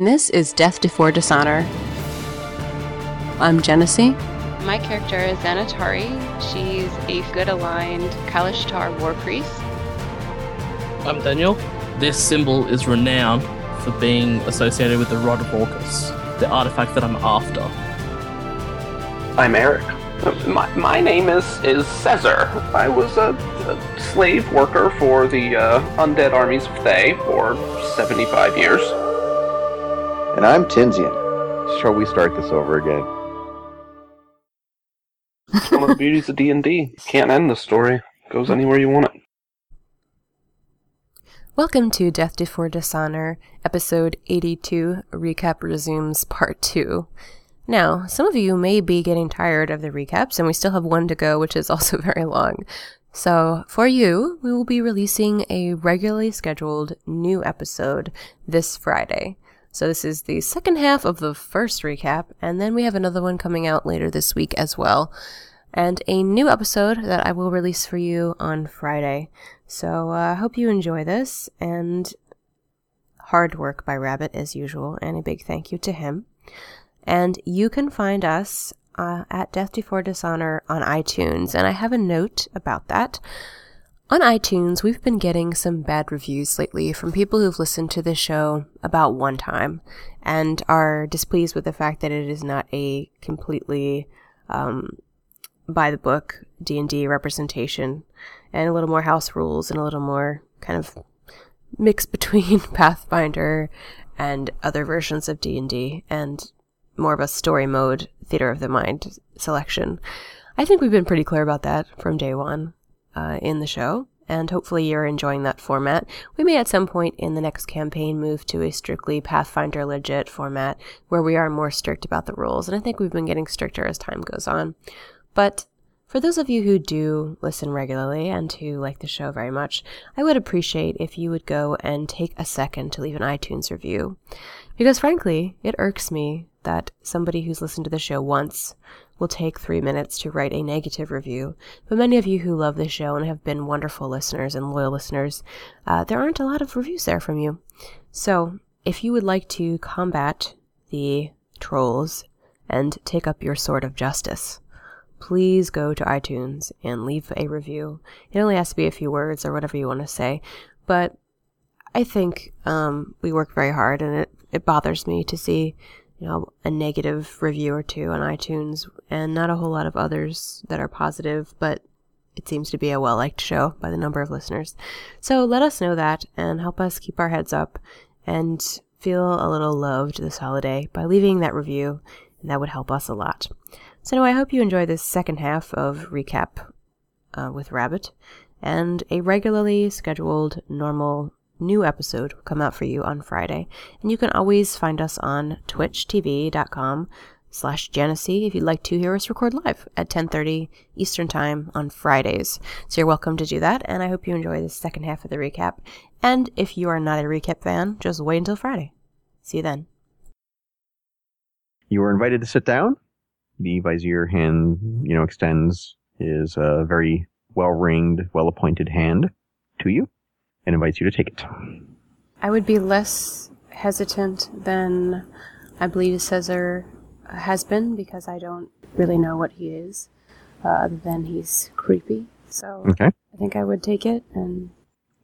This is Death Before Dishonor. I'm Genesee. My character is Xanatari. She's a good aligned Kalashtar war priest. I'm Daniel. This symbol is renowned for being associated with the Rod of Orcus, the artifact that I'm after. I'm Eric. My, my name is, is Caesar. I was a, a slave worker for the uh, undead armies of Thay for 75 years. And I'm Tinsian. Shall we start this over again? It's one of the beauties of D&D. Can't end the story. Goes anywhere you want it. Welcome to Death Before Dishonor, episode 82, Recap Resumes Part 2. Now, some of you may be getting tired of the recaps, and we still have one to go, which is also very long. So, for you, we will be releasing a regularly scheduled new episode this Friday. So, this is the second half of the first recap, and then we have another one coming out later this week as well. And a new episode that I will release for you on Friday. So, I uh, hope you enjoy this, and hard work by Rabbit as usual, and a big thank you to him. And you can find us uh, at Death Before Dishonor on iTunes. And I have a note about that. On iTunes, we've been getting some bad reviews lately from people who've listened to the show about one time and are displeased with the fact that it is not a completely um, by the book D&D representation and a little more house rules and a little more kind of mix between Pathfinder and other versions of D&D and more of a story mode theater of the mind selection. I think we've been pretty clear about that from day one uh, in the show, and hopefully you're enjoying that format. We may at some point in the next campaign move to a strictly Pathfinder legit format where we are more strict about the rules, and I think we've been getting stricter as time goes on. But for those of you who do listen regularly and who like the show very much, I would appreciate if you would go and take a second to leave an iTunes review. Because frankly, it irks me that somebody who's listened to the show once will take three minutes to write a negative review. But many of you who love the show and have been wonderful listeners and loyal listeners, uh, there aren't a lot of reviews there from you. So, if you would like to combat the trolls and take up your sword of justice, please go to iTunes and leave a review. It only has to be a few words or whatever you want to say, but I think um, we work very hard, and it, it bothers me to see you know, a negative review or two on iTunes and not a whole lot of others that are positive, but it seems to be a well liked show by the number of listeners. So let us know that and help us keep our heads up and feel a little loved this holiday by leaving that review, and that would help us a lot. So, anyway, I hope you enjoy this second half of Recap uh, with Rabbit and a regularly scheduled normal new episode will come out for you on Friday. And you can always find us on twitchtv.com slash Genesee if you'd like to hear us record live at 10.30 Eastern Time on Fridays. So you're welcome to do that, and I hope you enjoy the second half of the recap. And if you are not a recap fan, just wait until Friday. See you then. You are invited to sit down. The Vizier hand, you know, extends his uh, very well-ringed, well-appointed hand to you and invites you to take it. I would be less hesitant than I believe Caesar has been because I don't really know what he is, uh, other than he's creepy. So okay. I think I would take it and.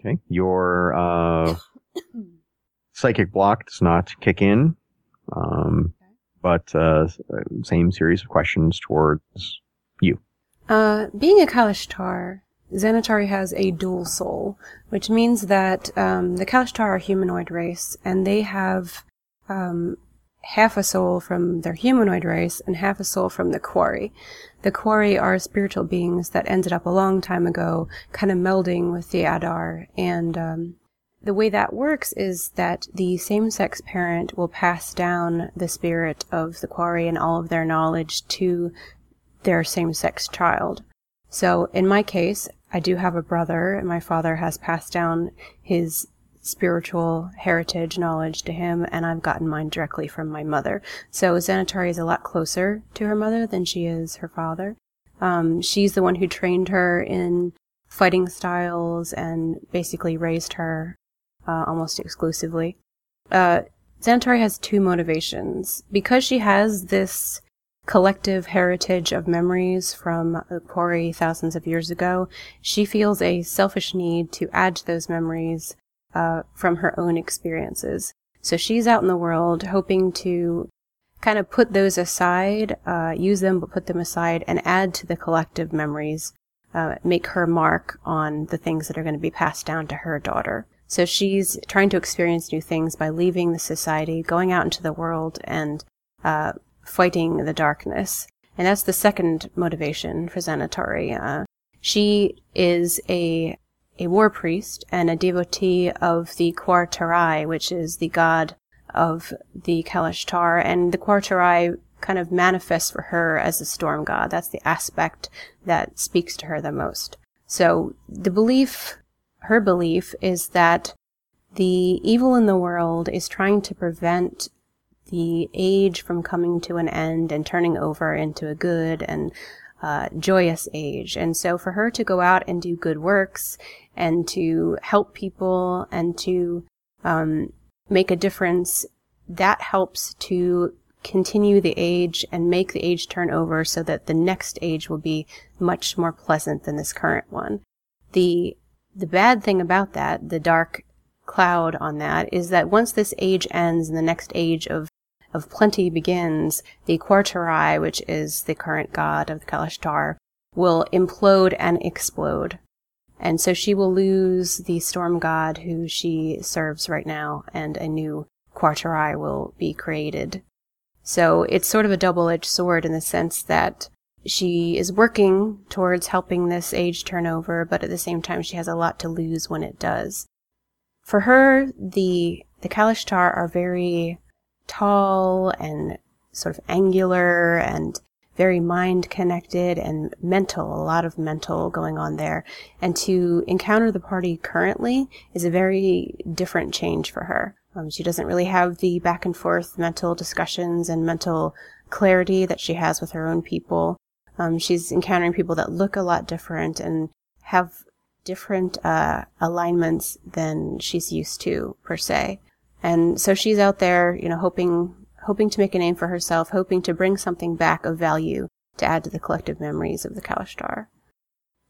Okay, your uh, psychic block does not kick in, um, okay. but uh, same series of questions towards you. Uh, being a Kalashtar, Xanatari has a dual soul, which means that um, the Kalashtar are humanoid race, and they have um, half a soul from their humanoid race and half a soul from the quori. The quori are spiritual beings that ended up a long time ago, kind of melding with the Adar, and um, the way that works is that the same-sex parent will pass down the spirit of the quori and all of their knowledge to their same-sex child. So in my case, I do have a brother, and my father has passed down his spiritual heritage knowledge to him, and I've gotten mine directly from my mother. So Xanatari is a lot closer to her mother than she is her father. Um, she's the one who trained her in fighting styles and basically raised her uh, almost exclusively. Uh, Xanatari has two motivations. Because she has this collective heritage of memories from the quori thousands of years ago, she feels a selfish need to add to those memories uh, from her own experiences. So she's out in the world hoping to kind of put those aside, uh, use them, but put them aside and add to the collective memories, uh, make her mark on the things that are going to be passed down to her daughter. So she's trying to experience new things by leaving the society, going out into the world, and uh, fighting the darkness. And that's the second motivation for Xanatari. Uh, she is a a war priest and a devotee of the Quartarai, which is the god of the Kalashtar, and the Quartarai kind of manifests for her as a storm god. That's the aspect that speaks to her the most. So the belief, her belief, is that the evil in the world is trying to prevent the age from coming to an end and turning over into a good and uh, joyous age. And so for her to go out and do good works and to help people and to um, make a difference, that helps to continue the age and make the age turn over so that the next age will be much more pleasant than this current one. The the bad thing about that, the dark cloud on that, is that once this age ends and the next age of of plenty begins, the Quartarai, which is the current god of the Kalashtar, will implode and explode. And so she will lose the storm god who she serves right now, and a new Quartarai will be created. So it's sort of a double-edged sword in the sense that she is working towards helping this age turn over, but at the same time she has a lot to lose when it does. For her, the the Kalashtar are very tall and sort of angular and very mind connected and mental, a lot of mental going on there. And to encounter the party currently is a very different change for her. Um, she doesn't really have the back and forth mental discussions and mental clarity that she has with her own people. Um, she's encountering people that look a lot different and have different uh, alignments than she's used to, per se. And so she's out there, you know, hoping hoping to make a name for herself, hoping to bring something back of value to add to the collective memories of the Kalashtar.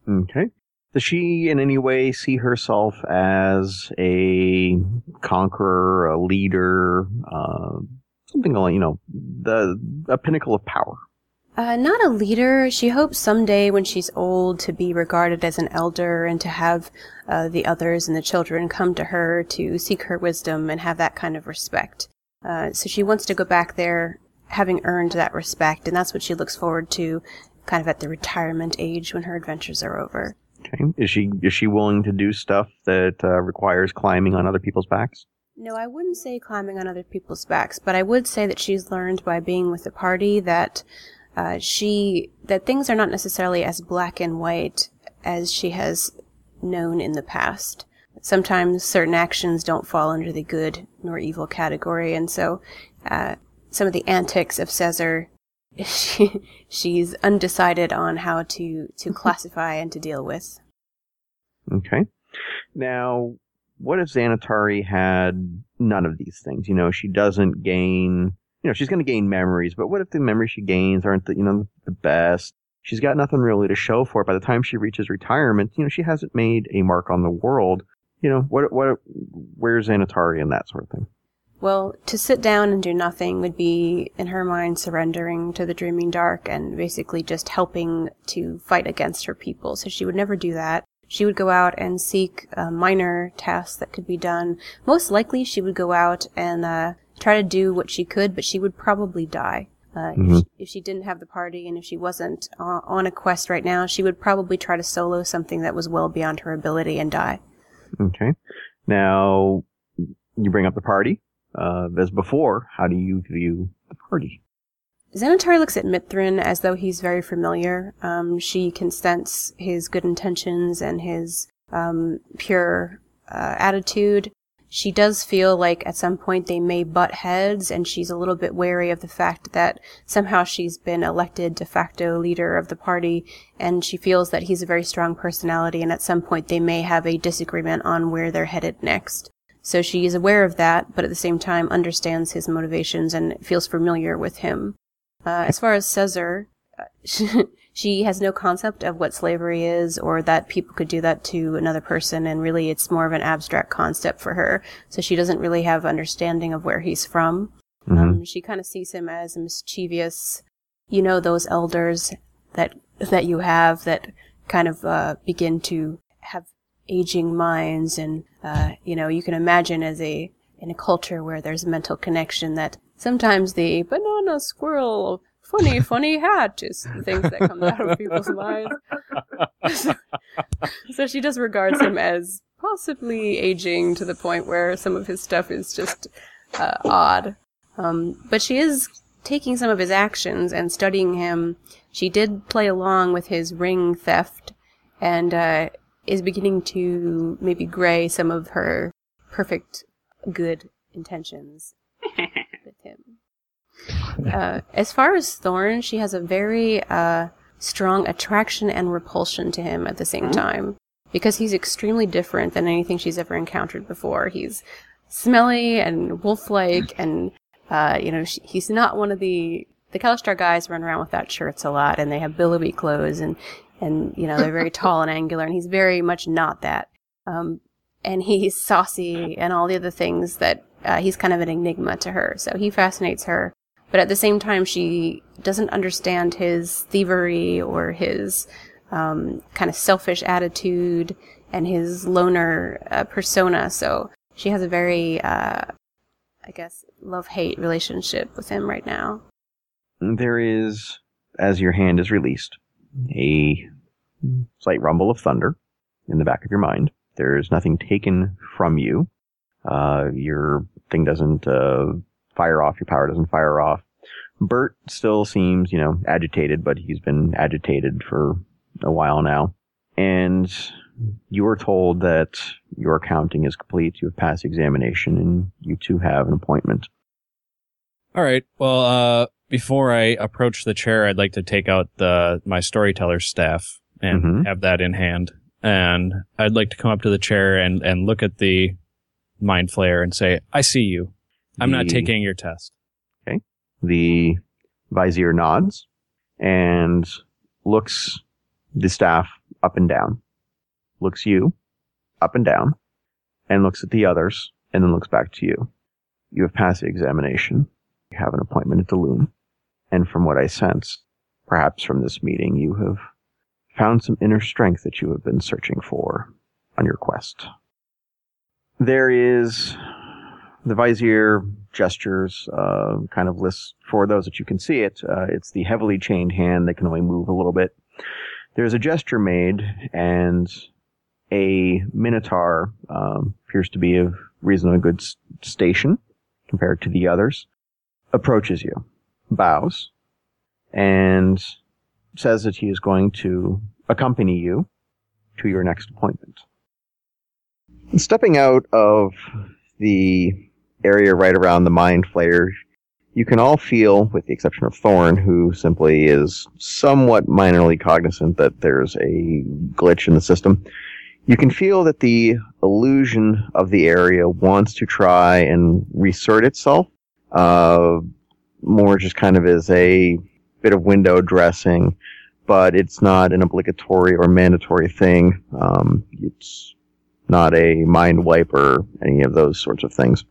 Okay. Does she in any way see herself as a conqueror, a leader, uh, something like, you know, the a pinnacle of power? Uh, not a leader. She hopes someday when she's old to be regarded as an elder and to have uh, the others and the children come to her to seek her wisdom and have that kind of respect. Uh, so she wants to go back there having earned that respect, and that's what she looks forward to kind of at the retirement age when her adventures are over. Okay. Is she is she willing to do stuff that uh, requires climbing on other people's backs? No, I wouldn't say climbing on other people's backs, but I would say that she's learned by being with the party that uh, she that things are not necessarily as black and white as she has known in the past. Sometimes certain actions don't fall under the good nor evil category, and so uh, some of the antics of Caesar, she, she's undecided on how to to classify and to deal with. Okay. Now, what if Xanatari had none of these things? You know, she doesn't gain you know, she's going to gain memories, but what if the memories she gains aren't the, you know, the best? She's got nothing really to show for it. By the time she reaches retirement, you know, she hasn't made a mark on the world. You know, what, what, where's Xanatari and that sort of thing? Well, to sit down and do nothing would be, in her mind, surrendering to the dreaming dark and basically just helping to fight against her people. So she would never do that. She would go out and seek uh, minor tasks that could be done. Most likely, she would go out and uh, try to do what she could, but she would probably die. Uh, mm-hmm. if, she, if, she, didn't have the party and if she wasn't uh, on a quest right now, she would probably try to solo something that was well beyond her ability and die. Okay. Now, you bring up the party. Uh, as before, how do you view the party? Xanatari looks at Mithrin as though he's very familiar. Um, she can sense his good intentions and his um, pure uh, attitude. She does feel like at some point they may butt heads, and she's a little bit wary of the fact that somehow she's been elected de facto leader of the party, and she feels that he's a very strong personality, and at some point they may have a disagreement on where they're headed next. So she is aware of that, but at the same time understands his motivations and feels familiar with him. Uh, as far as Caesar, uh, she has no concept of what slavery is or that people could do that to another person, and really it's more of an abstract concept for her. So she doesn't really have understanding of where he's from. Mhm. Um, she kind of sees him as a mischievous, you know, those elders that that you have that kind of uh, begin to have aging minds, and uh, you know, you can imagine as a in a culture where there's a mental connection that sometimes the banana squirrel funny funny hat is the things that come out of people's minds. so, so she just regards him as possibly aging to the point where some of his stuff is just uh, odd. Um, but she is taking some of his actions and studying him. She did play along with his ring theft and uh, is beginning to maybe gray some of her perfect good intentions. Uh, as far as Thorn, she has a very uh, strong attraction and repulsion to him at the same time because he's extremely different than anything she's ever encountered before. He's smelly and wolf-like, and uh, you know sh he's not one of the the Kalashtar guys run around without shirts a lot, and they have billowy clothes, and and you know they're very tall and angular, and he's very much not that. Um, and he's saucy and all the other things that uh, he's kind of an enigma to her. So he fascinates her, but at the same time, she doesn't understand his thievery or his um, kind of selfish attitude and his loner uh, persona. So she has a very, uh, I guess, love hate relationship with him right now. There is, as your hand is released, a slight rumble of thunder in the back of your mind. There's nothing taken from you. Uh, your thing doesn't uh, fire off. Your power doesn't fire off. Bert still seems, you know, agitated, but he's been agitated for a while now. And you are told that your counting is complete. You have passed examination, and you two have an appointment. All right. Well, uh, before I approach the chair, I'd like to take out the my storyteller staff and Mhm. have that in hand. And I'd like to come up to the chair and, and look at the mind flayer and say, I see you. I'm not taking your test. Okay. The vizier nods and looks the staff up and down, looks you up and down, and looks at the others, and then looks back to you. You have passed the examination. You have an appointment at the loom. And from what I sense, perhaps from this meeting, you have found some inner strength that you have been searching for on your quest. There is the vizier gestures, uh, kind of lists for those that you can see it. Uh, it's the heavily chained hand that can only move a little bit. There's a gesture made, and a minotaur um, appears to be of reasonably good station compared to the others. Approaches you, bows, and says that he is going to accompany you to your next appointment. Stepping out of the area right around the mind flayer, you can all feel, with the exception of Thorn, who simply is somewhat minorly cognizant that there's a glitch in the system. You can feel that the illusion of the area wants to try and reassert itself, uh, more just kind of as a bit of window dressing, but it's not an obligatory or mandatory thing. Um, it's not a mind wipe or any of those sorts of things.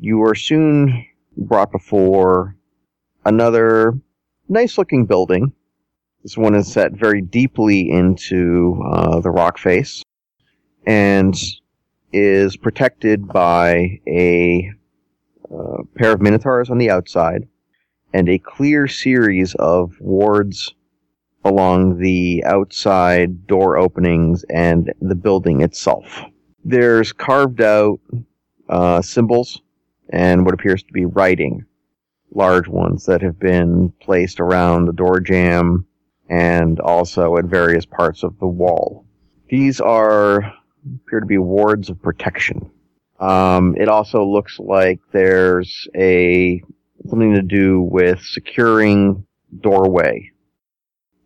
You are soon brought before another nice looking building. This one is set very deeply into uh, the rock face and is protected by a uh, pair of minotaurs on the outside and a clear series of wards along the outside door openings and the building itself. There's carved out uh, symbols and what appears to be writing, large ones that have been placed around the door jamb and also at various parts of the wall. These are appear to be wards of protection. Um, it also looks like there's a something to do with securing doorway.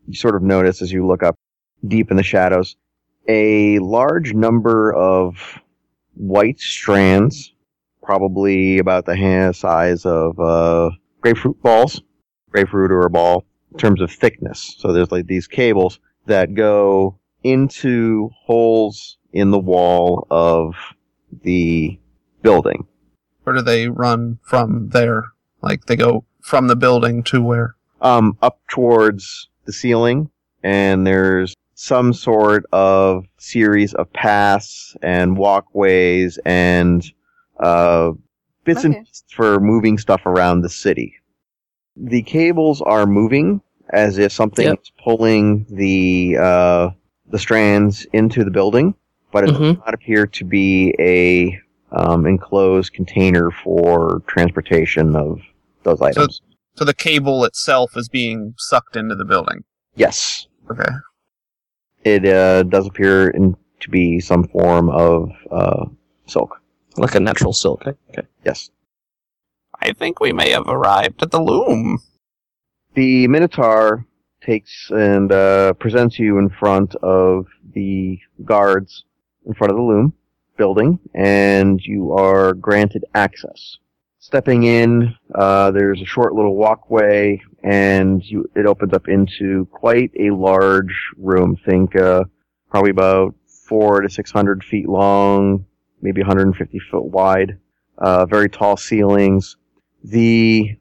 You sort of notice as you look up deep in the shadows a large number of white strands, probably about the hand size of uh, grapefruit balls, grapefruit or a ball, in terms of thickness. So there's like these cables that go into holes in the wall of the building. Where do they run from there? Like they go from the building to where? um, up towards the ceiling, and there's some sort of series of paths and walkways and uh, bits and Okay. pieces for moving stuff around the city. The cables are moving as if something Yep. is pulling the uh, the strands into the building, but it does Mhm. not appear to be a um, enclosed container for transportation of those items. So the cable itself is being sucked into the building. yes. Okay. it uh, does appear in, to be some form of uh, silk. Like a natural silk. eh? Okay. Yes. I think we may have arrived at the loom. The Minotaur takes and uh, presents you in front of the guards in front of the loom building, and you are granted access. Stepping in, uh, there's a short little walkway, and you, it opens up into quite a large room. Think uh, probably about four to six hundred feet long, maybe 150 foot wide. Uh, very tall ceilings. The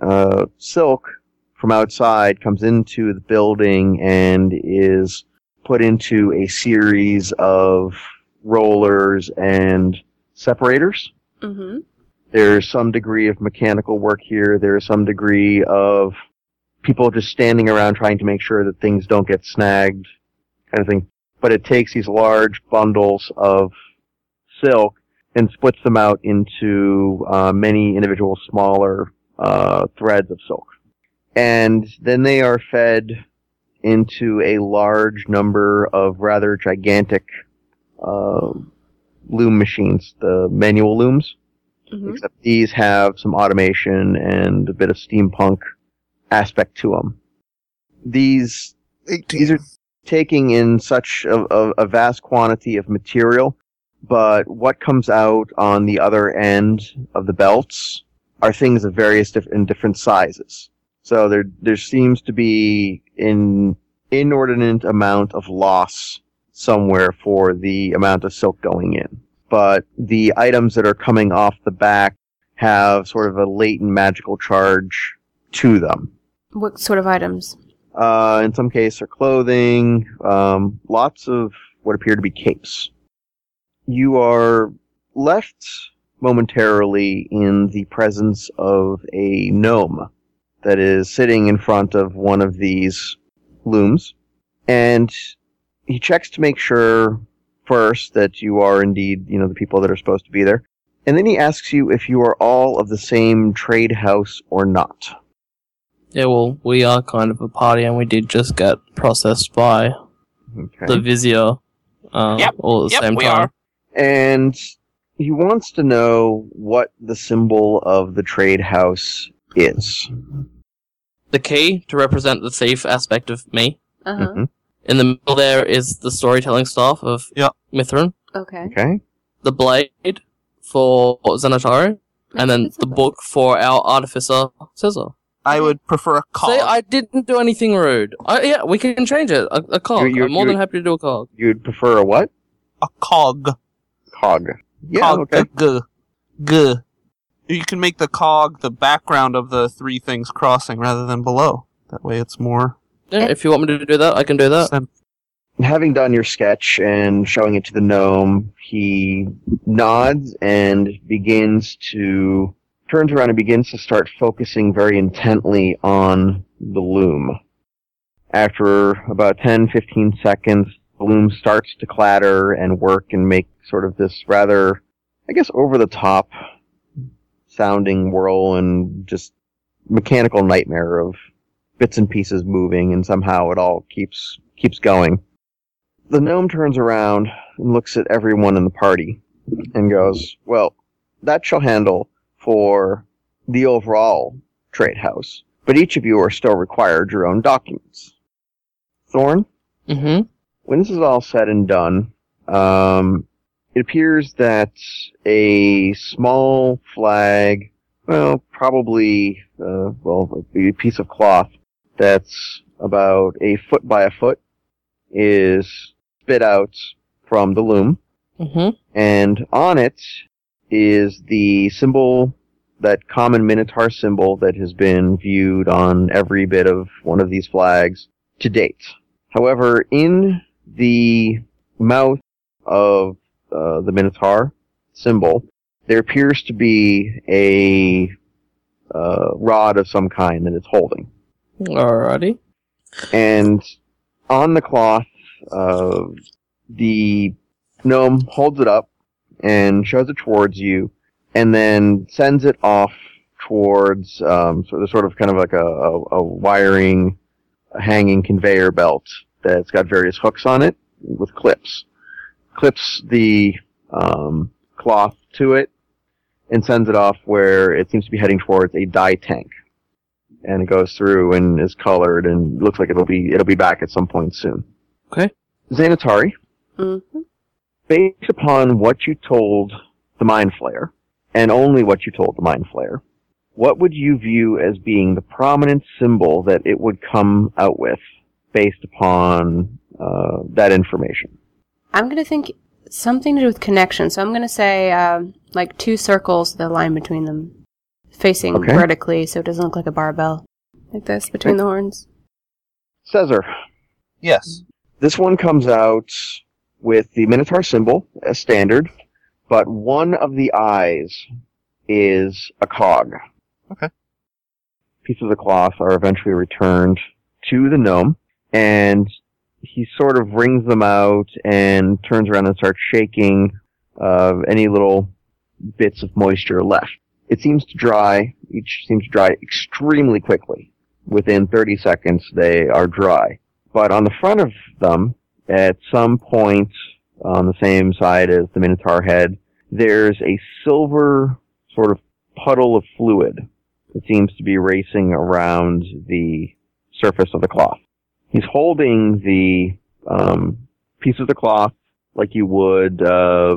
uh, silk from outside comes into the building and is put into a series of rollers and separators. Mm-hmm. There's some degree of mechanical work here. There's some degree of people just standing around trying to make sure that things don't get snagged, kind of thing. But it takes these large bundles of silk and splits them out into uh, many individual smaller uh, threads of silk. And then they are fed into a large number of rather gigantic uh, loom machines, the manual looms Mm-hmm. except these have some automation and a bit of steampunk aspect to them. These these are taking in such a, a, a vast quantity of material, but what comes out on the other end of the belts are things of various diff- in different sizes. So there there seems to be an inordinate amount of loss somewhere for the amount of silk going in but the items that are coming off the back have sort of a latent magical charge to them. What sort of items? Uh, in some cases, are clothing, um, lots of what appear to be capes. You are left momentarily in the presence of a gnome that is sitting in front of one of these looms, and he checks to make sure first that you are indeed, you know, the people that are supposed to be there. And then he asks you if you are all of the same trade house or not. Yeah, well, we are kind of a party, and we did just get processed by Okay. the Vizier uh, Yep, all at the yep, same we time. are. And he wants to know what the symbol of the trade house is. The key to represent the thief aspect of me. Uh huh. Mhm. In the middle there is the storytelling staff of Yep. Mithrin. Okay. Okay. The blade for Xanataro. And then the book for our artificer, Caesar. I would prefer a cog. See, I didn't do anything rude. I, yeah, we can change it. A, a cog. You- you- I'm more you- than happy to do a cog. You'd prefer a what? a cog. Cog. Yeah. cog. Okay. G. G. You can make the cog the background of the three things crossing rather than below. That way it's more. Yeah, if you want me to do that, I can do that. sen- Having done your sketch and showing it to the gnome, he nods and begins to turns around and begins to start focusing very intently on the loom. After about 10, 15 seconds, the loom starts to clatter and work and make sort of this rather, I guess, over the top sounding whirl and just mechanical nightmare of bits and pieces moving and somehow it all keeps keeps going. The gnome turns around and looks at everyone in the party and goes, Well, that shall handle for the overall trade house, but each of you are still required your own documents. Thorn, Mm-hmm. When this is all said and done, um, it appears that a small flag, well, probably, uh, well, a piece of cloth that's about a foot by a foot is spit out from the loom, Mm-hmm. and on it is the symbol, that common Minotaur symbol that has been viewed on every bit of one of these flags to date. However, in the mouth of uh, the Minotaur symbol, there appears to be a uh, rod of some kind that it's holding. Alrighty. And on the cloth, uh, the gnome holds it up and shows it towards you, and then sends it off towards um, sort of, sort of kind of like a, a, a wiring, hanging conveyor belt that's got various hooks on it with clips. Clips the um, cloth to it and sends it off where it seems to be heading towards a dye tank. And it goes through and is colored and looks like it'll be it'll be back at some point soon. Okay. Xanatari, Mm-hmm. based upon what you told the Mind Flayer, and only what you told the Mind Flayer, what would you view as being the prominent symbol that it would come out with based upon uh, that information? I'm gonna think something to do with connection. So I'm gonna say um, like two circles, the line between them, facing Okay. vertically, so it doesn't look like a barbell, like this between the horns. Caesar, Yes. this one comes out with the Minotaur symbol as standard, but one of the eyes is a cog. Okay. Pieces of cloth are eventually returned to the gnome, and he sort of wrings them out and turns around and starts shaking uh, any little bits of moisture left. It seems to dry. Each seems to dry extremely quickly. Within 30 seconds, they are dry. But on the front of them, at some point on the same side as the Minotaur head, there's a silver sort of puddle of fluid that seems to be racing around the surface of the cloth. He's holding the um, piece of the cloth like you would, uh,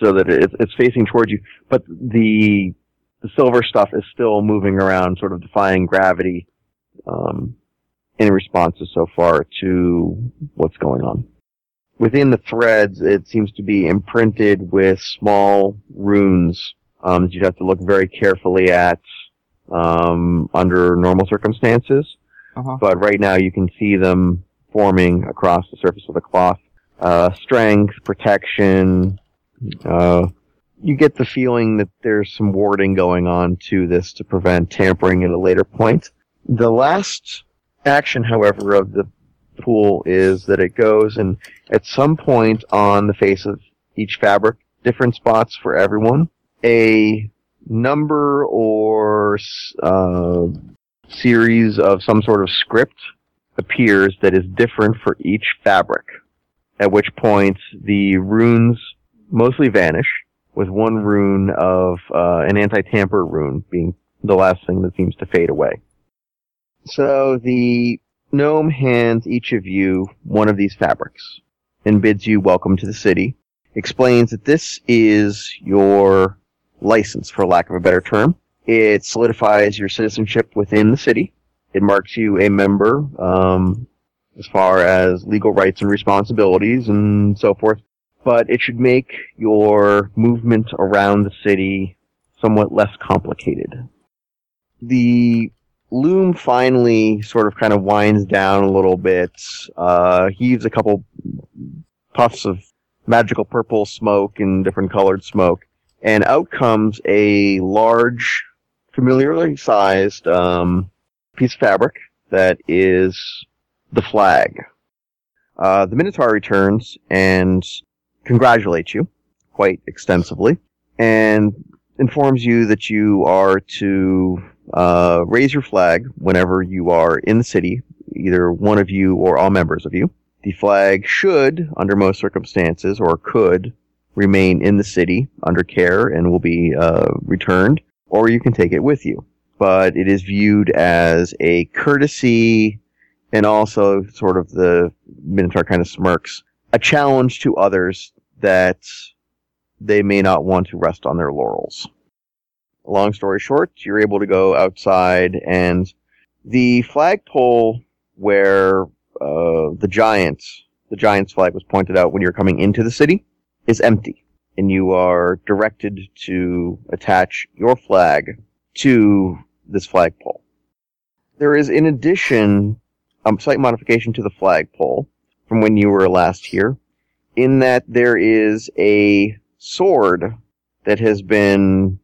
so that it, it's facing towards you, but the the silver stuff is still moving around, sort of defying gravity. Um, in responses so far to what's going on. Within the threads, it seems to be imprinted with small runes um, that you'd have to look very carefully at um, under normal circumstances. Uh-huh. But right now, you can see them forming across the surface of the cloth. Uh, strength, protection. Uh, you get the feeling that there's some warding going on to this to prevent tampering at a later point. The last action, however, of the pool is that it goes and at some point on the face of each fabric, different spots for everyone, a number or uh, series of some sort of script appears that is different for each fabric. At which point the runes mostly vanish, with one rune of uh, an anti-tamper rune being the last thing that seems to fade away. So the gnome hands each of you one of these fabrics and bids you welcome to the city. Explains that this is your license, for lack of a better term. It solidifies your citizenship within the city. It marks you a member um, as far as legal rights and responsibilities and so forth. But it should make your movement around the city somewhat less complicated. The Loom finally sort of kind of winds down a little bit, uh, heaves a couple puffs of magical purple smoke and different colored smoke, and out comes a large, familiarly sized um, piece of fabric that is the flag. Uh, the Minotaur returns and congratulates you quite extensively, and informs you that you are to uh, raise your flag whenever you are in the city, either one of you or all members of you. The flag should, under most circumstances, or could, remain in the city under care and will be uh, returned, or you can take it with you. But it is viewed as a courtesy and also sort of the Minotaur kind of smirks, a challenge to others that they may not want to rest on their laurels. Long story short, you're able to go outside and the flagpole where uh, the giant, the giant's flag was pointed out when you're coming into the city is empty. And you are directed to attach your flag to this flagpole. There is, in addition, a slight modification to the flagpole from when you were last here, in that there is a sword that has been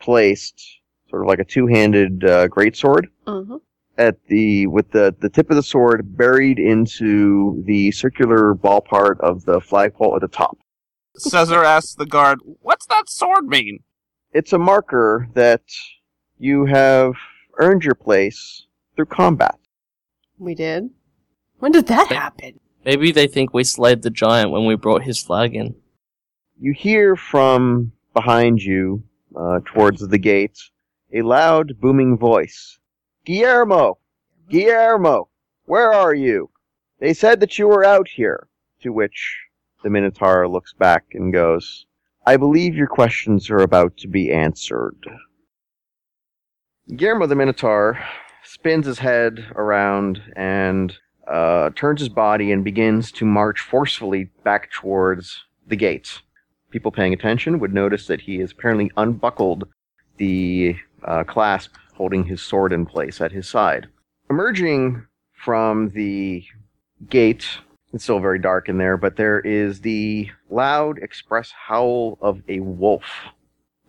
placed, sort of like a two-handed uh, greatsword, Mm-hmm. at the with the the tip of the sword buried into the circular ball part of the flagpole at the top. Caesar asks the guard, "What's that sword mean?" It's a marker that you have earned your place through combat. We did. When did that happen? Maybe they think we slayed the giant when we brought his flag in. You hear from behind you, uh, towards the gate, a loud, booming voice. Guillermo! Guillermo! Where are you? They said that you were out here. To which the Minotaur looks back and goes, I believe your questions are about to be answered. Guillermo the Minotaur spins his head around and uh, turns his body and begins to march forcefully back towards the gate. People paying attention would notice that he has apparently unbuckled the uh, clasp holding his sword in place at his side. Emerging from the gate, it's still very dark in there, but there is the loud express howl of a wolf,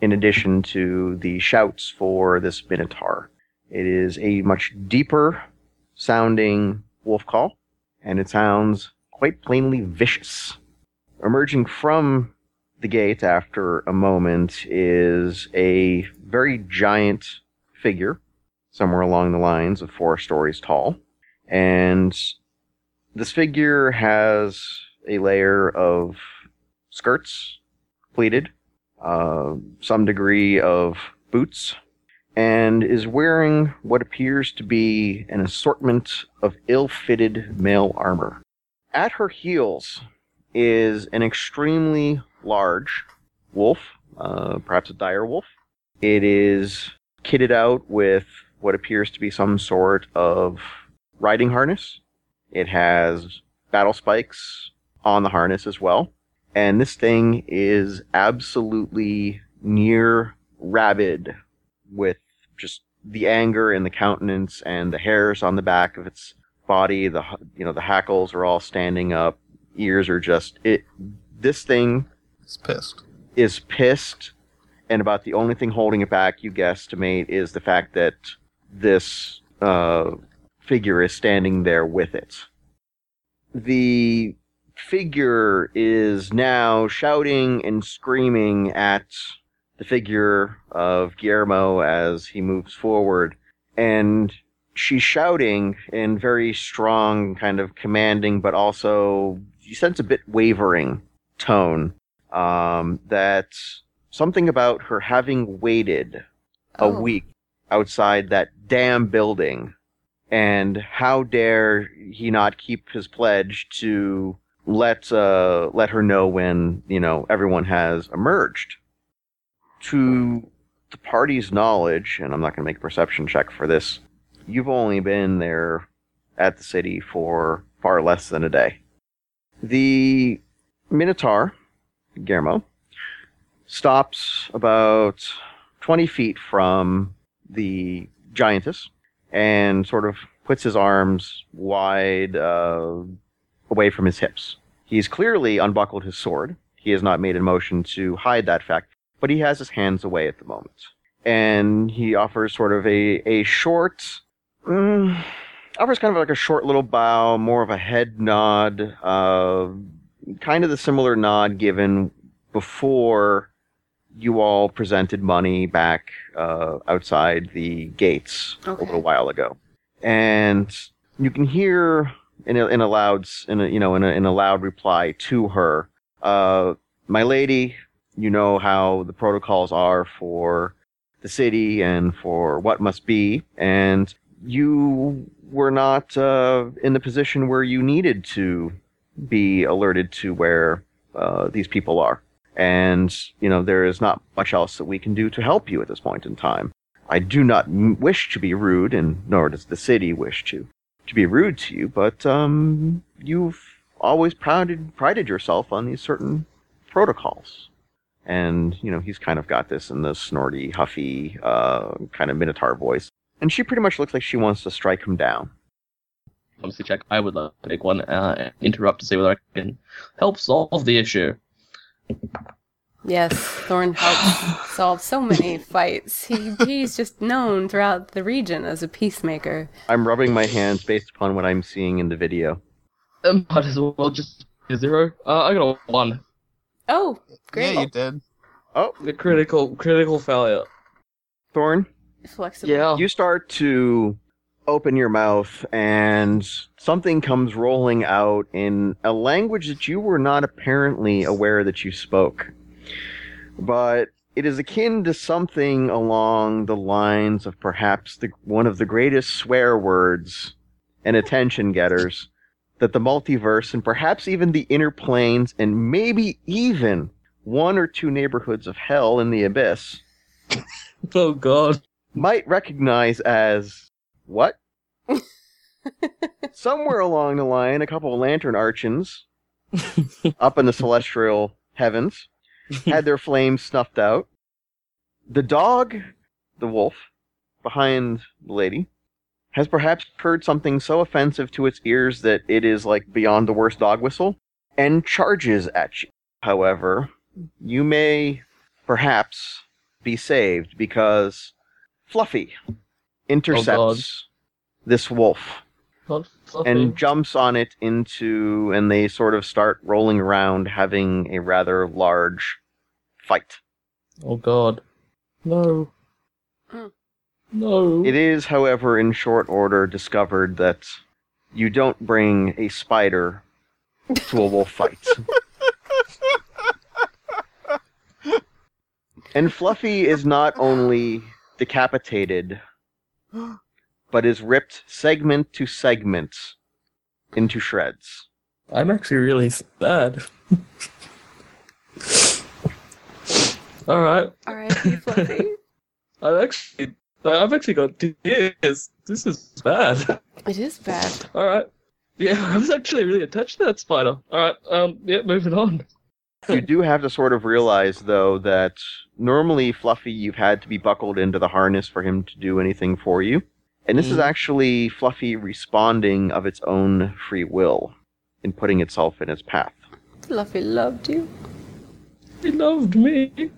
in addition to the shouts for this minotaur. It is a much deeper sounding wolf call, and it sounds quite plainly vicious. Emerging from the gate after a moment is a very giant figure, somewhere along the lines of four stories tall. And this figure has a layer of skirts, pleated, uh, some degree of boots, and is wearing what appears to be an assortment of ill fitted male armor. At her heels is an extremely large wolf, uh, perhaps a dire wolf. It is kitted out with what appears to be some sort of riding harness. It has battle spikes on the harness as well. And this thing is absolutely near rabid with just the anger in the countenance and the hairs on the back of its body. The you know the hackles are all standing up. Ears are just it. This thing is pissed. is pissed, and about the only thing holding it back, you guesstimate, is the fact that this uh, figure is standing there with it. The figure is now shouting and screaming at the figure of Guillermo as he moves forward, and she's shouting in very strong, kind of commanding, but also you sense a bit wavering tone um, that something about her having waited a Oh. week outside that damn building and how dare he not keep his pledge to let uh, let her know when you know everyone has emerged? To the party's knowledge and i'm not going to make a perception check for this you've only been there at the city for far less than a day. The minotaur Guillermo, stops about 20 feet from the giantess and sort of puts his arms wide uh, away from his hips. He's clearly unbuckled his sword. He has not made a motion to hide that fact, but he has his hands away at the moment. And he offers sort of a, a short, mm, offers kind of like a short little bow, more of a head nod, uh, kind of the similar nod given before you all presented money back uh, outside the gates a little while ago, and you can hear in a, in a loud in a, you know in a, in a loud reply to her, uh, "My lady, you know how the protocols are for the city and for what must be, and you were not uh, in the position where you needed to." be alerted to where uh, these people are. And, you know, there is not much else that we can do to help you at this point in time. I do not wish to be rude, and nor does the city wish to, to be rude to you, but, um, you've always prided, prided yourself on these certain protocols. And, you know, he's kind of got this in the snorty, huffy, uh, kind of minotaur voice. And she pretty much looks like she wants to strike him down. Obviously, check. I would love to take one, uh, interrupt to see whether I can help solve the issue. Yes, Thorn helped solve so many fights. He, he's just known throughout the region as a peacemaker. I'm rubbing my hands based upon what I'm seeing in the video. Um, might as well just a zero. Uh, I got a one. Oh, great. Yeah, you did. Oh, The critical, critical failure. Thorn, Flexible. Yeah. you start to open your mouth and something comes rolling out in a language that you were not apparently aware that you spoke. But it is akin to something along the lines of perhaps the, one of the greatest swear words and attention getters that the multiverse and perhaps even the inner planes and maybe even one or two neighborhoods of hell in the abyss Oh god. might recognize as what? Somewhere along the line, a couple of lantern archons up in the celestial heavens had their flames snuffed out. The dog, the wolf, behind the lady, has perhaps heard something so offensive to its ears that it is like beyond the worst dog whistle and charges at you. However, you may perhaps be saved because Fluffy intercepts oh, this wolf oh, fluffy. and jumps on it into, and they sort of start rolling around, having a rather large fight. Oh god. No. No. It is, however, in short order discovered that you don't bring a spider to a wolf fight. and Fluffy is not only decapitated, but is ripped segment to segment into shreds. I'm actually really sad. Alright. All right, Fluffy. I've actually I've actually got tears. This is bad. it is bad. Alright. Yeah, I was actually really attached to that spider. Alright, um yeah, moving on. You do have to sort of realize, though, that normally Fluffy, you've had to be buckled into the harness for him to do anything for you. And this is Mm. actually Fluffy responding of its own free will in putting itself in its path. Fluffy loved you. He loved me.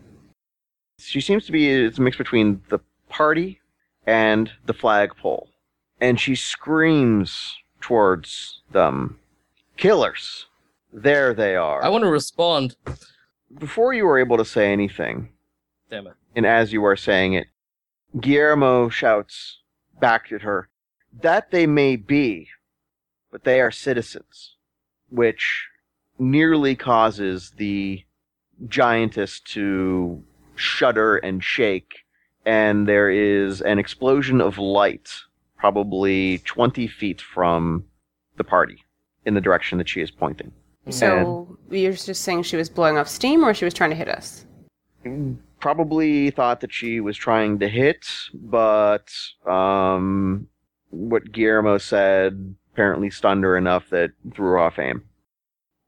She seems to be it's a mix between the party and the flagpole. And she screams towards them Killers! There they are. I want to respond. Before you were able to say anything, Damn it. and as you are saying it, Guillermo shouts back at her, That they may be, but they are citizens, which nearly causes the giantess to shudder and shake, and there is an explosion of light, probably 20 feet from the party, in the direction that she is pointing. So you're just saying she was blowing off steam, or she was trying to hit us? probably thought that she was trying to hit, but um, what Guillermo said apparently stunned her enough that threw her off aim.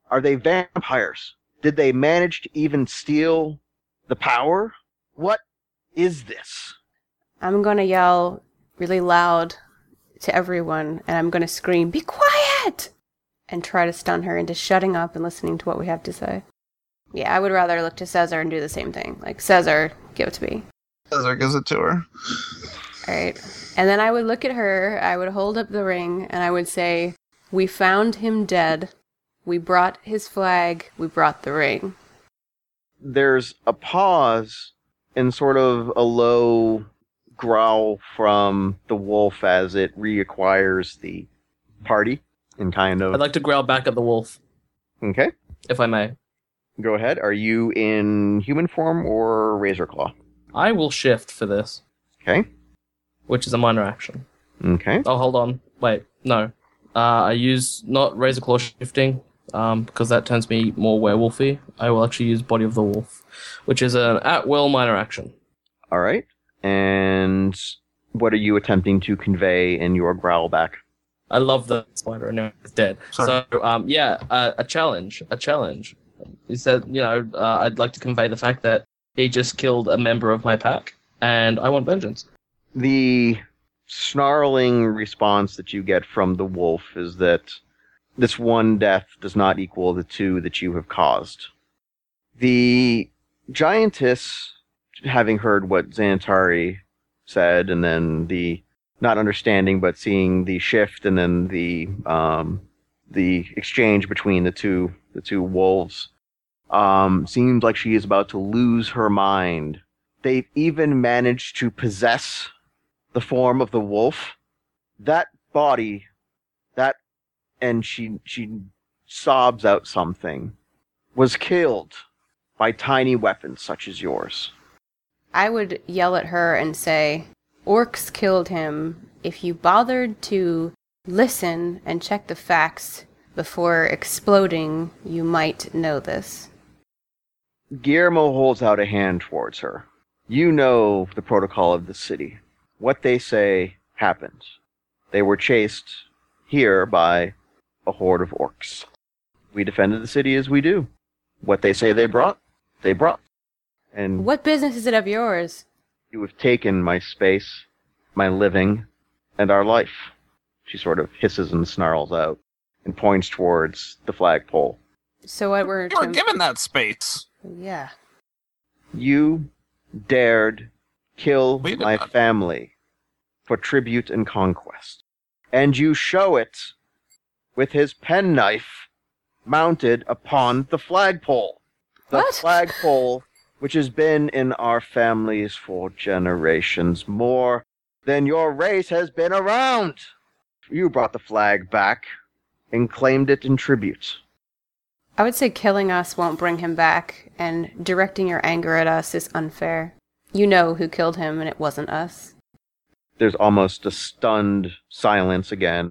Are they vampires? Did they manage to even steal the power? What is this? I'm gonna yell really loud to everyone, and I'm gonna scream, "Be quiet!" And try to stun her into shutting up and listening to what we have to say. Yeah, I would rather look to Caesar and do the same thing. Like Caesar, give it to me. Caesar gives it to her. All right. And then I would look at her, I would hold up the ring, and I would say, We found him dead. We brought his flag. We brought the ring. There's a pause and sort of a low growl from the wolf as it reacquires the party kind of I'd like to growl back at the wolf, okay if I may. Go ahead. Are you in human form or razor claw? I will shift for this, Okay. which is a minor action. Okay. Oh, hold on. Wait, no. Uh, I use not razor claw shifting. um, because that turns me more werewolfy. I will actually use Body of the Wolf, which is an at will minor action. All right. And what are you attempting to convey in your growl back? I love the spider, and now it's dead. Sorry. So, um, yeah, uh, a challenge, a challenge. He said, you know, uh, I'd like to convey the fact that he just killed a member of my pack, and I want vengeance. The snarling response that you get from the wolf is that this one death does not equal the two that you have caused. The giantess, having heard what Xanatari said, and then the not understanding but seeing the shift, and then the um, the exchange between the two the two wolves, um, seems like she is about to lose her mind. They've even managed to possess the form of the wolf. That body, that, and she she sobs out something, was killed by tiny weapons such as yours. I would yell at her and say, Orcs killed him. If you bothered to listen and check the facts before exploding, you might know this. Guillermo holds out a hand towards her. You know the protocol of the city. What they say happens. They were chased here by a horde of orcs. We defended the city as we do. What they say they brought, they brought. And What business is it of yours? You have taken my space, my living, and our life. She sort of hisses and snarls out and points towards the flagpole. So what we're You were given that space. Yeah. You dared kill my minute. family for tribute and conquest. And you show it with his penknife mounted upon the flagpole. The What? flagpole which has been in our families for generations, more than your race has been around. You brought the flag back and claimed it in tribute. I would say killing us won't bring him back, and directing your anger at us is unfair. You know who killed him, and it wasn't us. There's almost a stunned silence again.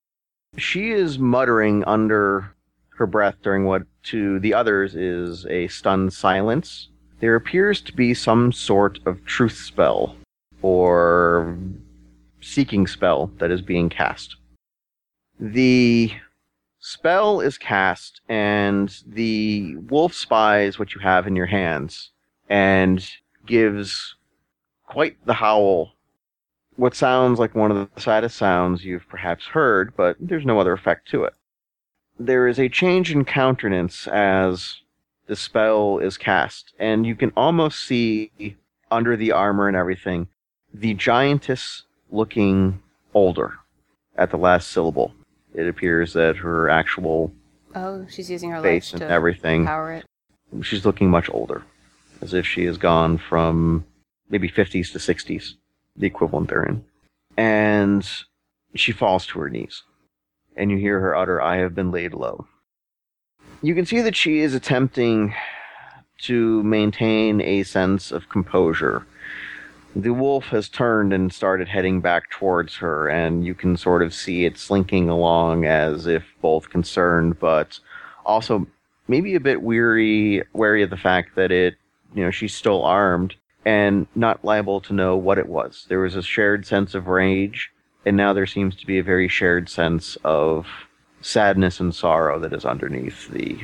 She is muttering under her breath during what to the others is a stunned silence. There appears to be some sort of truth spell or seeking spell that is being cast. The spell is cast, and the wolf spies what you have in your hands and gives quite the howl what sounds like one of the saddest sounds you've perhaps heard, but there's no other effect to it. There is a change in countenance as the spell is cast, and you can almost see under the armor and everything the giantess looking older at the last syllable. It appears that her actual Oh, she's using her face and to everything power it. she's looking much older, as if she has gone from maybe 50s to 60s, the equivalent they're in. And she falls to her knees, and you hear her utter, I have been laid low. You can see that she is attempting to maintain a sense of composure. The wolf has turned and started heading back towards her, and you can sort of see it slinking along as if both concerned, but also maybe a bit weary, wary of the fact that it, you know, she's still armed and not liable to know what it was. There was a shared sense of rage, and now there seems to be a very shared sense of sadness and sorrow that is underneath the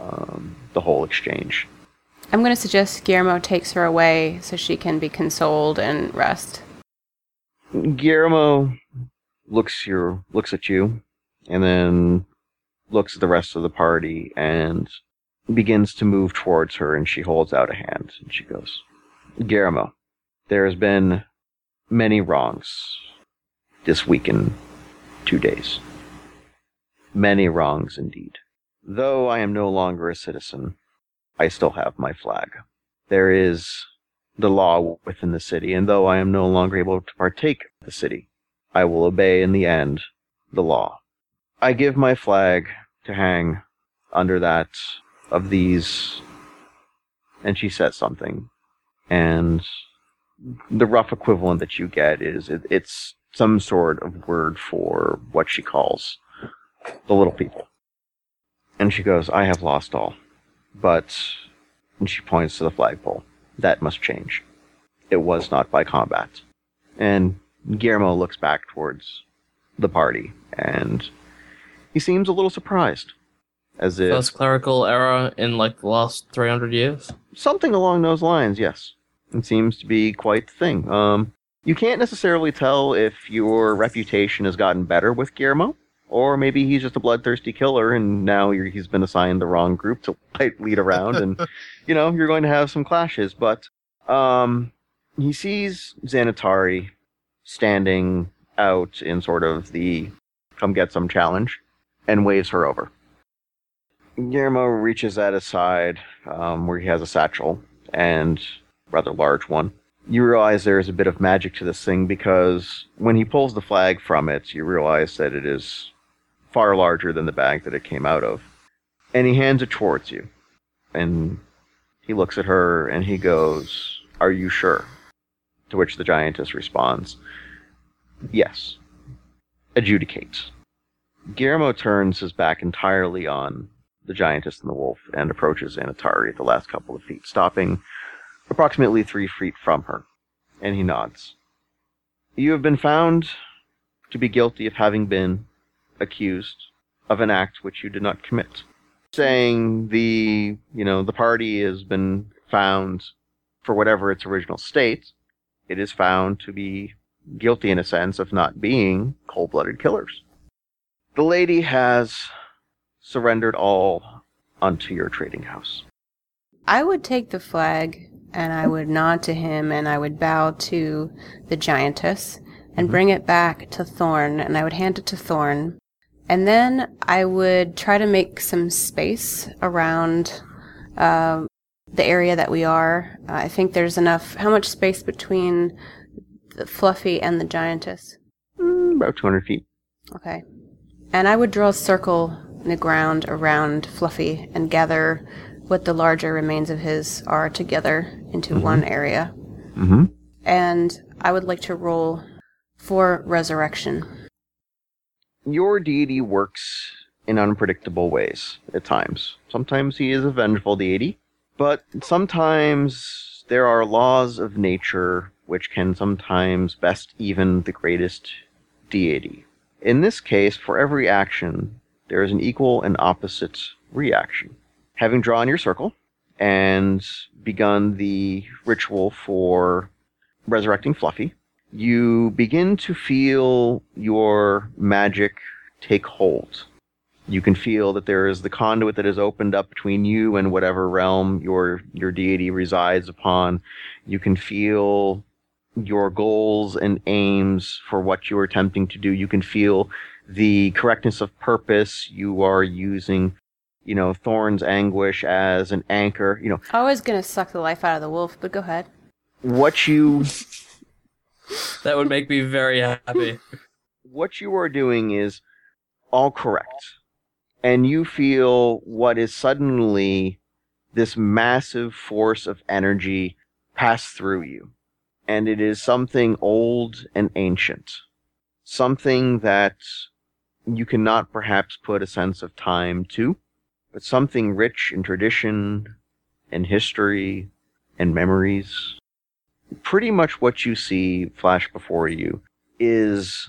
um, the whole exchange. I'm going to suggest Guillermo takes her away so she can be consoled and rest. Guillermo looks your looks at you, and then looks at the rest of the party and begins to move towards her. And she holds out a hand, and she goes, "Guillermo, there has been many wrongs this week in two days. Many wrongs indeed. Though I am no longer a citizen, I still have my flag. There is the law within the city, and though I am no longer able to partake of the city, I will obey in the end the law. I give my flag to hang under that of these. And she says something, and the rough equivalent that you get is it, it's some sort of word for what she calls the little people. And she goes, I have lost all. But, and she points to the flagpole. That must change. It was not by combat. And Guillermo looks back towards the party, and he seems a little surprised. As if First clerical error in like the last 300 years. something along those lines, yes. It seems to be quite the thing. Um, you can't necessarily tell if your reputation has gotten better with Guillermo, or maybe he's just a bloodthirsty killer and now you're, he's been assigned the wrong group to lead around, and you know you're going to have some clashes. But um, he sees Xanatari standing out in sort of the "come get some" challenge, and waves her over. Guillermo reaches at his side, um, where he has a satchel and rather large one. You realize there is a bit of magic to this thing because when he pulls the flag from it, you realize that it is far larger than the bag that it came out of. And he hands it towards you. And he looks at her and he goes, Are you sure? To which the giantess responds, Yes. Adjudicate. Guillermo turns his back entirely on the giantess and the wolf and approaches Xanatari at the last couple of feet, stopping approximately three feet from her. And he nods. You have been found to be guilty of having been accused of an act which you did not commit. Saying the, you know, the party has been found for whatever its original state, it is found to be guilty in a sense of not being cold-blooded killers. The lady has surrendered all unto your trading house. I would take the flag and I would nod to him and I would bow to the giantess and mm-hmm. bring it back to Thorn and I would hand it to Thorn. And then I would try to make some space around um, the area that we are. Uh, I think there's enough. How much space between the Fluffy and the giantess? Mm, about 200 feet. Okay. And I would draw a circle in the ground around Fluffy and gather what the larger remains of his are together into one area. Mm-hmm. And I would like to roll for resurrection. Your deity works in unpredictable ways at times. Sometimes he is a vengeful deity, but sometimes there are laws of nature which can sometimes best even the greatest deity. In this case, for every action, there is an equal and opposite reaction. Having drawn your circle and begun the ritual for resurrecting Fluffy, you begin to feel your magic take hold. You can feel that there is the conduit that is opened up between you and whatever realm your your deity resides upon. You can feel your goals and aims for what you are attempting to do. You can feel the correctness of purpose. You are using, you know, Thorn's anguish as an anchor. You know, I was going to suck the life out of the wolf, but go ahead. what you That would make me very happy. what you are doing is all correct. And you feel what is suddenly this massive force of energy pass through you. And it is something old and ancient. Something that you cannot perhaps put a sense of time to, but something rich in tradition and history and memories. Pretty much what you see flash before you is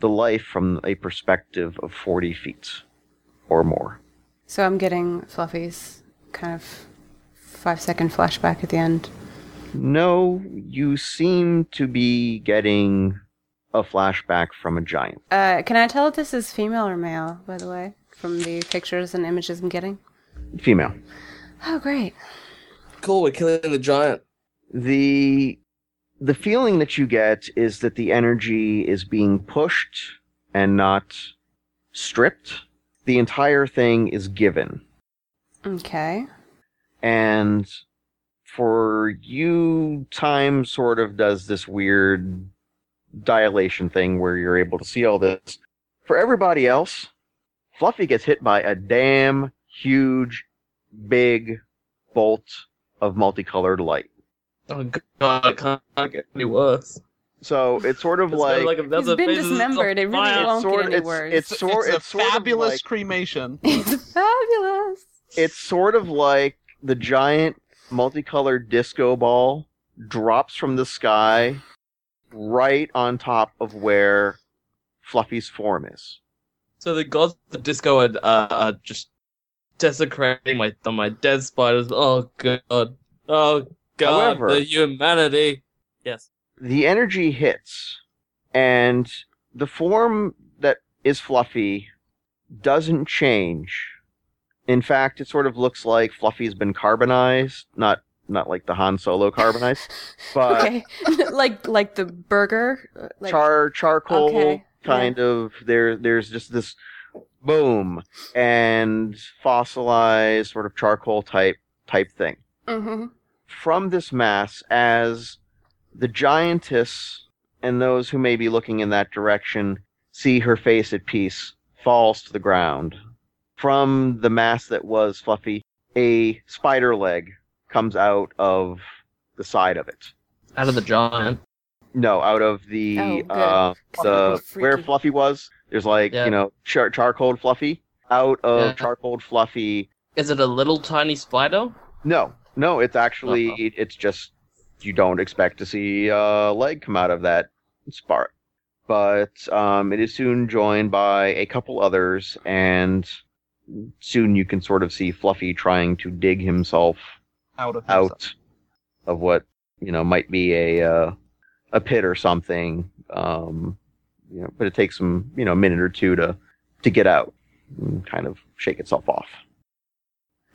the life from a perspective of 40 feet or more. So I'm getting Fluffy's kind of five second flashback at the end. No, you seem to be getting a flashback from a giant. Uh, can I tell if this is female or male, by the way, from the pictures and images I'm getting? Female. Oh, great. Cool, we're killing the giant. The the feeling that you get is that the energy is being pushed and not stripped. The entire thing is given. Okay. And for you, time sort of does this weird dilation thing where you're able to see all this. For everybody else, Fluffy gets hit by a damn huge, big bolt of multicolored light. Oh god, it can't get any worse. So it's sort of It's like, like, that's He's a been face dismembered. It really fire. won't sort- get any it's- worse. it's It's, sort- it's, it's a sort of fabulous like- cremation. It's fabulous. it's sort of like the giant multicolored disco ball drops from the sky right on top of where Fluffy's form is. So the gods of disco are, uh, are just desecrating my my dead spiders. Oh god. Oh god. However- the humanity. Yes. The energy hits, and the form that is Fluffy doesn't change. In fact, it sort of looks like Fluffy's been carbonized, not not like the Han Solo carbonized, but okay, like like the burger. Like, char charcoal Okay, kind of there there's just this boom and fossilized sort of charcoal type type thing Mhm. From this mass as the giantess and those who may be looking in that direction see her face at peace falls to the ground from the mass that was fluffy a spider leg comes out of the side of it Out of the giant. no, out of the Oh, uh, the where. Fluffy was. There's like Yeah. you know char- charcoal Fluffy. Out of Yeah. charcoal Fluffy. Is it a little tiny spider? No, no, it's actually Uh-oh. it's just you don't expect to see a leg come out of that spark. But um, it is soon joined by a couple others, and soon you can sort of see Fluffy trying to dig himself Out of himself. out of what you know might be a uh, a pit or something. Um, you know, but it takes some you know a minute or two to to get out and kind of shake itself off.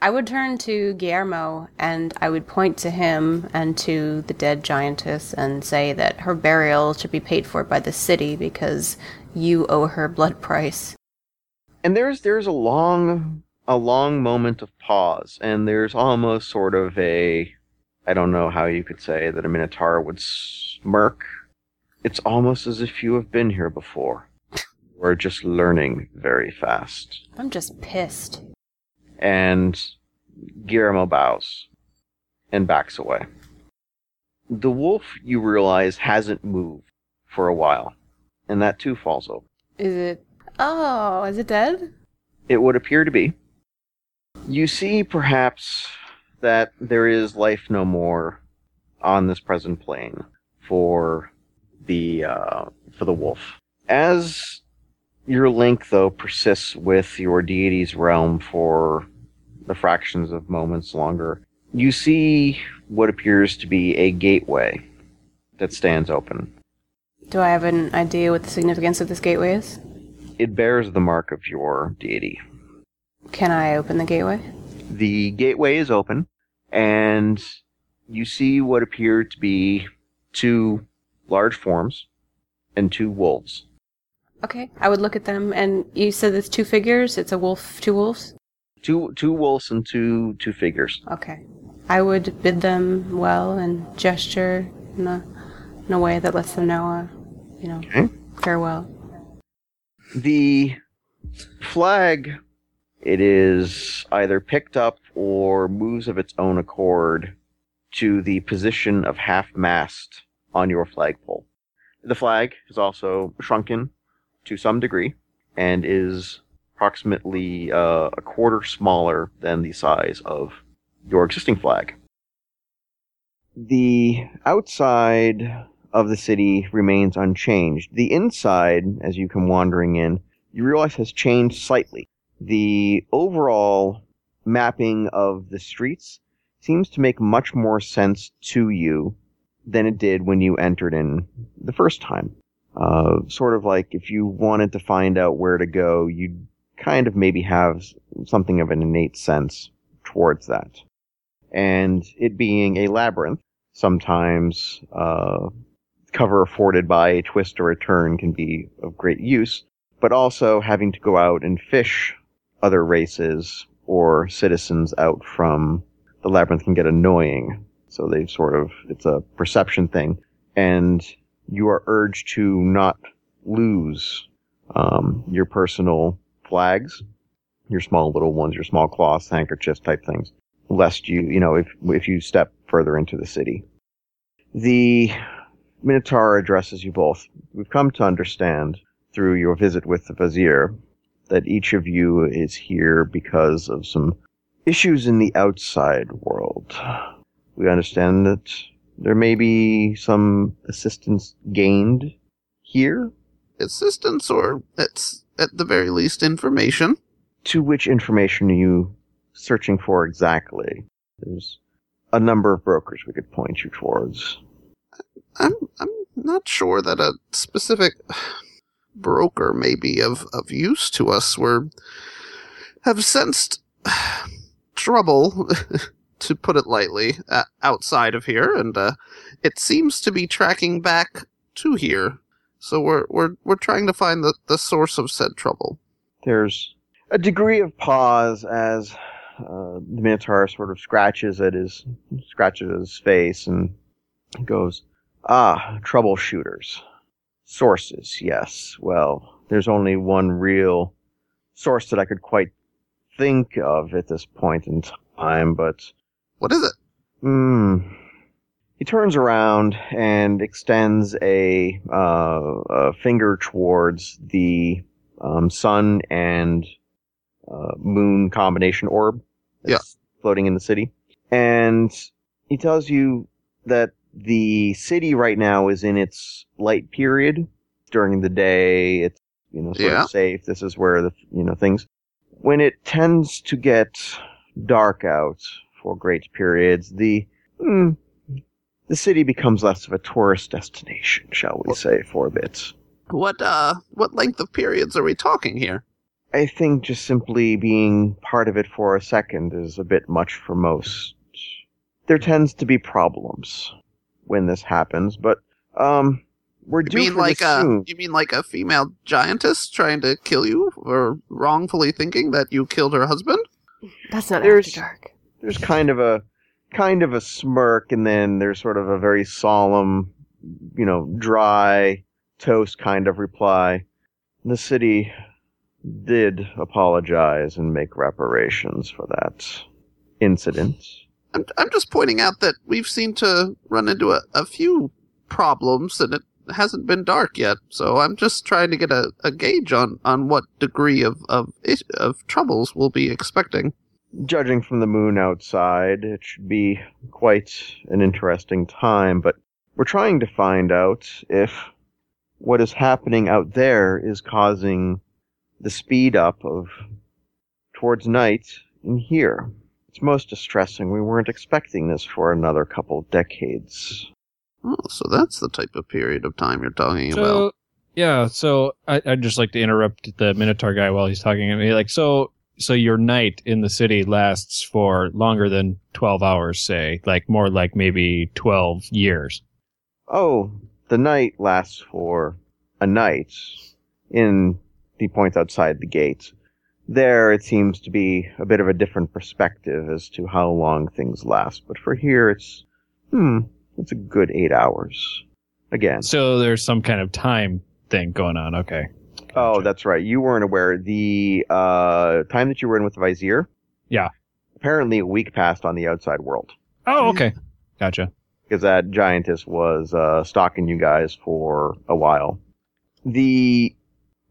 I would turn to Guillermo and I would point to him and to the dead giantess and say that her burial should be paid for by the city because you owe her blood price. And there's there's a long a long moment of pause, and there's almost sort of a I don't know how you could say that a Minotaur would smirk. It's almost as if you have been here before. We're just learning very fast. I'm just pissed. And Guillermo bows and backs away. The wolf, you realize, hasn't moved for a while, and that too falls over. Is it. Oh, is it dead? It would appear to be. You see, perhaps, that there is life no more on this present plane for the uh, for the wolf. As your link, though, persists with your deity's realm for the fractions of moments longer, you see what appears to be a gateway that stands open. Do I have an idea what the significance of this gateway is? It bears the mark of your deity. Can I open the gateway? the gateway is open and you see what appear to be two large forms and two wolves. Okay, I would look at them and you said it's two figures? It's a wolf, two wolves? Two two wolves and two two figures. Okay. I would bid them well and gesture in a, in a way that lets them know, uh, you know, Okay. farewell. The flag it is either picked up or moves of its own accord to the position of half mast on your flagpole. The flag is also shrunken to some degree and is approximately uh, a quarter smaller than the size of your existing flag. The outside of the city remains unchanged. The inside, as you come wandering in, you realize has changed slightly. The overall mapping of the streets seems to make much more sense to you than it did when you entered in the first time. Uh, sort of like if you wanted to find out where to go, you'd kind of maybe have something of an innate sense towards that. And it being a labyrinth, sometimes uh, cover afforded by a twist or a turn can be of great use, but also having to go out and fish other races or citizens out from the labyrinth can get annoying. So they sort of, it's a perception thing. And you are urged to not lose um, your personal flags, your small little ones, your small cloths, handkerchiefs type things, lest you, you know, if, if you step further into the city. The Minotaur addresses you both. We've come to understand through your visit with the Vizier that each of you is here because of some issues in the outside world. We understand that there may be some assistance gained here. Assistance, or it's at the very least information. To which information are you searching for exactly? There's a number of brokers we could point you towards. I'm I'm not sure that a specific broker may be of, of use to us. We're have sensed trouble, to put it lightly, uh, outside of here, and uh, it seems to be tracking back to here. So we're we're we're trying to find the, the source of said trouble. There's a degree of pause as uh, the Minotaur sort of scratches at his scratches at his face and goes, "Ah, troubleshooters, sources. Yes. Well, there's only one real source that I could quite think of at this point in time, but What is it? Hmm. He turns around and extends a, uh, a finger towards the um, sun and uh, moon combination orb that's floating in the city. And he tells you that the city right now is in its light period. During the day, it's you know sort Yeah. of safe. This is where the you know things. When it tends to get dark out for great periods, the hmm, the city becomes less of a tourist destination, shall we say, for a bit. What uh what length of periods are we talking here? I think just simply being part of it for a second is a bit much for most. There tends to be problems when this happens, but um, we're You due mean for like this a soon. you mean like a female giantess trying to kill you or wrongfully thinking that you killed her husband? That's not There's- after dark. There's kind of a kind of a smirk, and then there's sort of a very solemn, you know, dry toast kind of reply. The city did apologize and make reparations for that incident. I'm I'm just pointing out that we've seemed to run into a, a few problems and it hasn't been dark yet. So I'm just trying to get a, a gauge on, on what degree of of of troubles we'll be expecting. Judging from the moon outside, it should be quite an interesting time, but we're trying to find out if what is happening out there is causing the speed up of towards night in here. It's most distressing. We weren't expecting this for another couple decades. Oh, so that's the type of period of time you're talking about. Yeah, so I, I'd just like to interrupt the Minotaur guy while he's talking to me. Like, so so your night in the city lasts for longer than twelve hours, say, like more like maybe twelve years. Oh, the night lasts for a night in the point outside the gate. There, it seems to be a bit of a different perspective as to how long things last. But for here, it's, hmm, it's a good eight hours. Again. So there's some kind of time thing going on. Okay. Oh, that's right. You weren't aware. The uh, time that you were in with the Vizier? Yeah. Apparently, a week passed on the outside world. Oh, okay. Gotcha. because that giantess was uh, stalking you guys for a while. The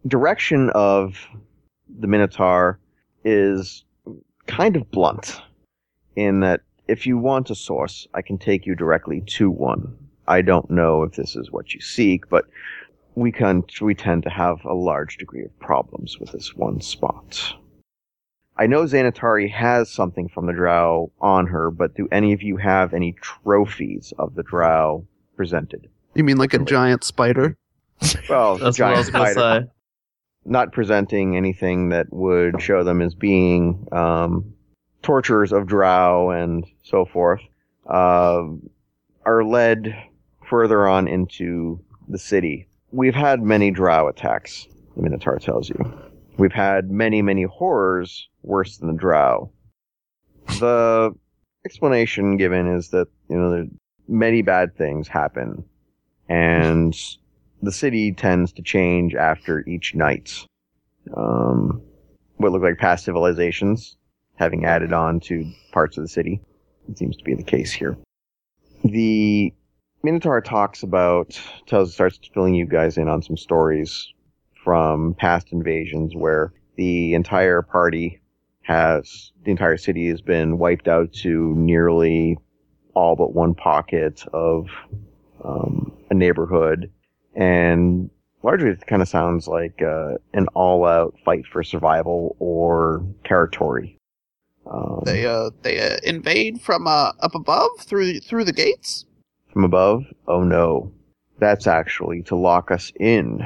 direction of the Minotaur is kind of blunt in that if you want a source, I can take you directly to one. I don't know if this is what you seek, but we can we tend to have a large degree of problems with this one spot. I know Xanatari has something from the Drow on her, but do any of you have any trophies of the Drow presented? you mean like a giant spider? Well, the That's what I giant was spider, say. not presenting anything that would show them as being um, torturers of Drow and so forth, uh, are led further on into the city. We've had many Drow attacks, the Minotaur tells you. We've had many, many horrors worse than the Drow. The explanation given is that, you know, many bad things happen, and the city tends to change after each night. Um, what look like past civilizations having added on to parts of the city. It seems to be the case here. The Minotaur talks about, tells, starts filling you guys in on some stories from past invasions where the entire party has, the entire city has been wiped out to nearly all but one pocket of um, a neighborhood. And largely it kind of sounds like uh, an all out fight for survival or territory. Um, They uh they uh, invade from uh up above through through the gates. From above? Oh no. That's actually to lock us in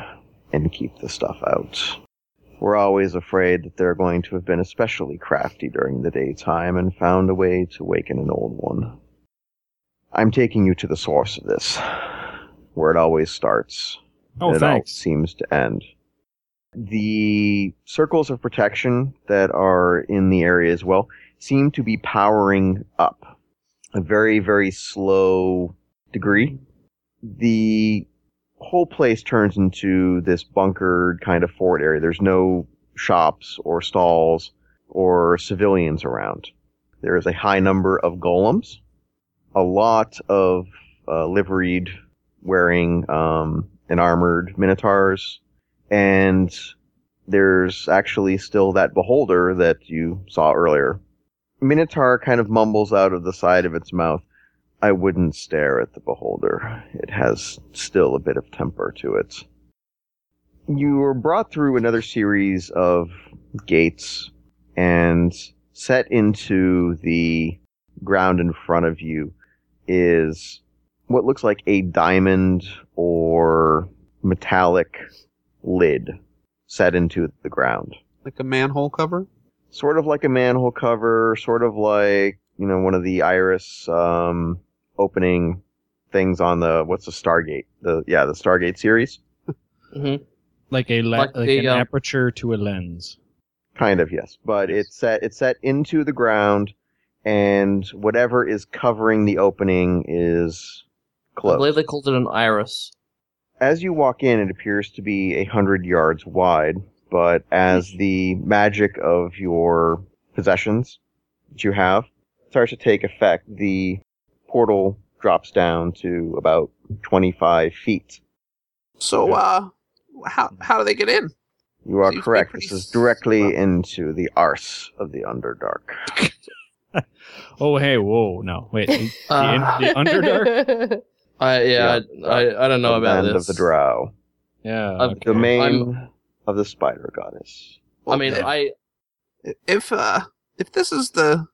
and keep the stuff out. We're always afraid that they're going to have been especially crafty during the daytime and found a way to waken an old one. I'm taking you to the source of this, where it always starts. Oh, and it thanks. seems to end. The circles of protection that are in the area as well seem to be powering up a very, very slow degree. The whole place turns into this bunkered kind of fort area. There's no shops or stalls or civilians around. There is a high number of golems, a lot of uh, liveried wearing um, and armored minotaurs, and there's actually still that beholder that you saw earlier. Minotaur kind of mumbles out of the side of its mouth, I wouldn't stare at the beholder. It has still a bit of temper to it. You were brought through another series of gates and set into the ground in front of you is what looks like a diamond or metallic lid set into the ground. Like a manhole cover. Sort of like a manhole cover, sort of like, you know, one of the iris um, opening things on the, what's the Stargate? The Yeah, the Stargate series. hmm Like a le- Like like, the, an uh, aperture to a lens. Kind of, yes. But it's set, it's set into the ground, and whatever is covering the opening is I closed. believe they called it an iris. as you walk in, it appears to be a hundred yards wide, but as the magic of your possessions that you have starts to take effect, the portal drops down to about 25 feet. So uh how how do they get in? You are Seems correct. This is directly s- into the arse of the Underdark. Oh, hey, whoa, no, wait, the, Uh, the Underdark? I yeah, Yeah. I, I I don't know the about land this. of the Drow. Yeah, I've- okay. Domain of the Spider Goddess. I mean, if, I if uh if this is the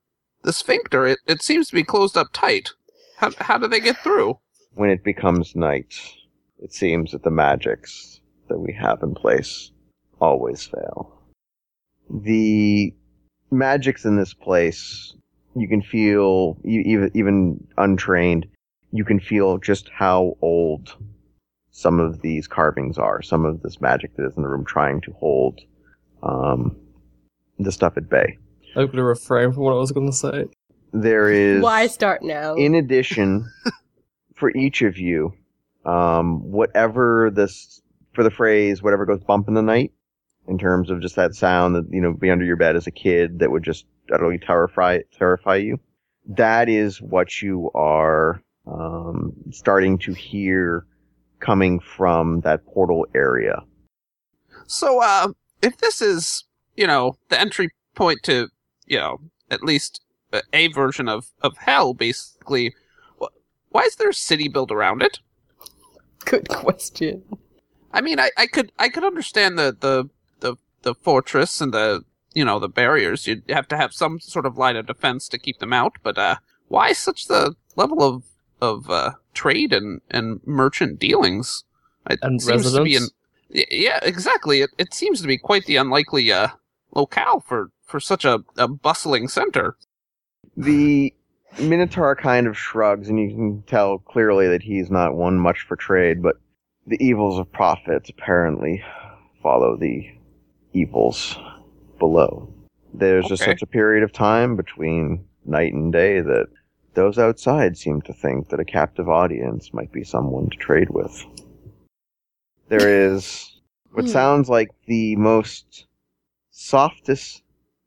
the sphincter, it, it seems to be closed up tight. How how do they get through? when it becomes night, it seems that the magics that we have in place always fail. The magics in this place, you can feel, even, even untrained, you can feel just how old some of these carvings are, some of this magic that is in the room trying to hold um, the stuff at bay. I'm gonna refrain from what I was gonna say. There is. Why start now? in addition, for each of you, um, whatever this for the phrase "whatever goes bump in the night," in terms of just that sound that you know be under your bed as a kid that would just utterly terrify terrify you. That is what you are um, starting to hear coming from that portal area. So uh if this is, you know, the entry point to, you know, at least a, a version of of hell basically, why is there a city built around it? Good question. I mean, I, I could I could understand the, the the the fortress and the you know the barriers. You'd have to have some sort of line of defense to keep them out. But uh, why such the level of of uh, trade and, and merchant dealings? It And seems to be an yeah exactly. It it seems to be quite the unlikely uh, locale for for such a, a bustling center. The Minotaur kind of shrugs, and you can tell clearly that he's not one much for trade, but the evils of profit apparently follow the evils below. There's just such a period of time between night and day that those outside seem to think that a captive audience might be someone to trade with. There is what Hmm. sounds like the most softest,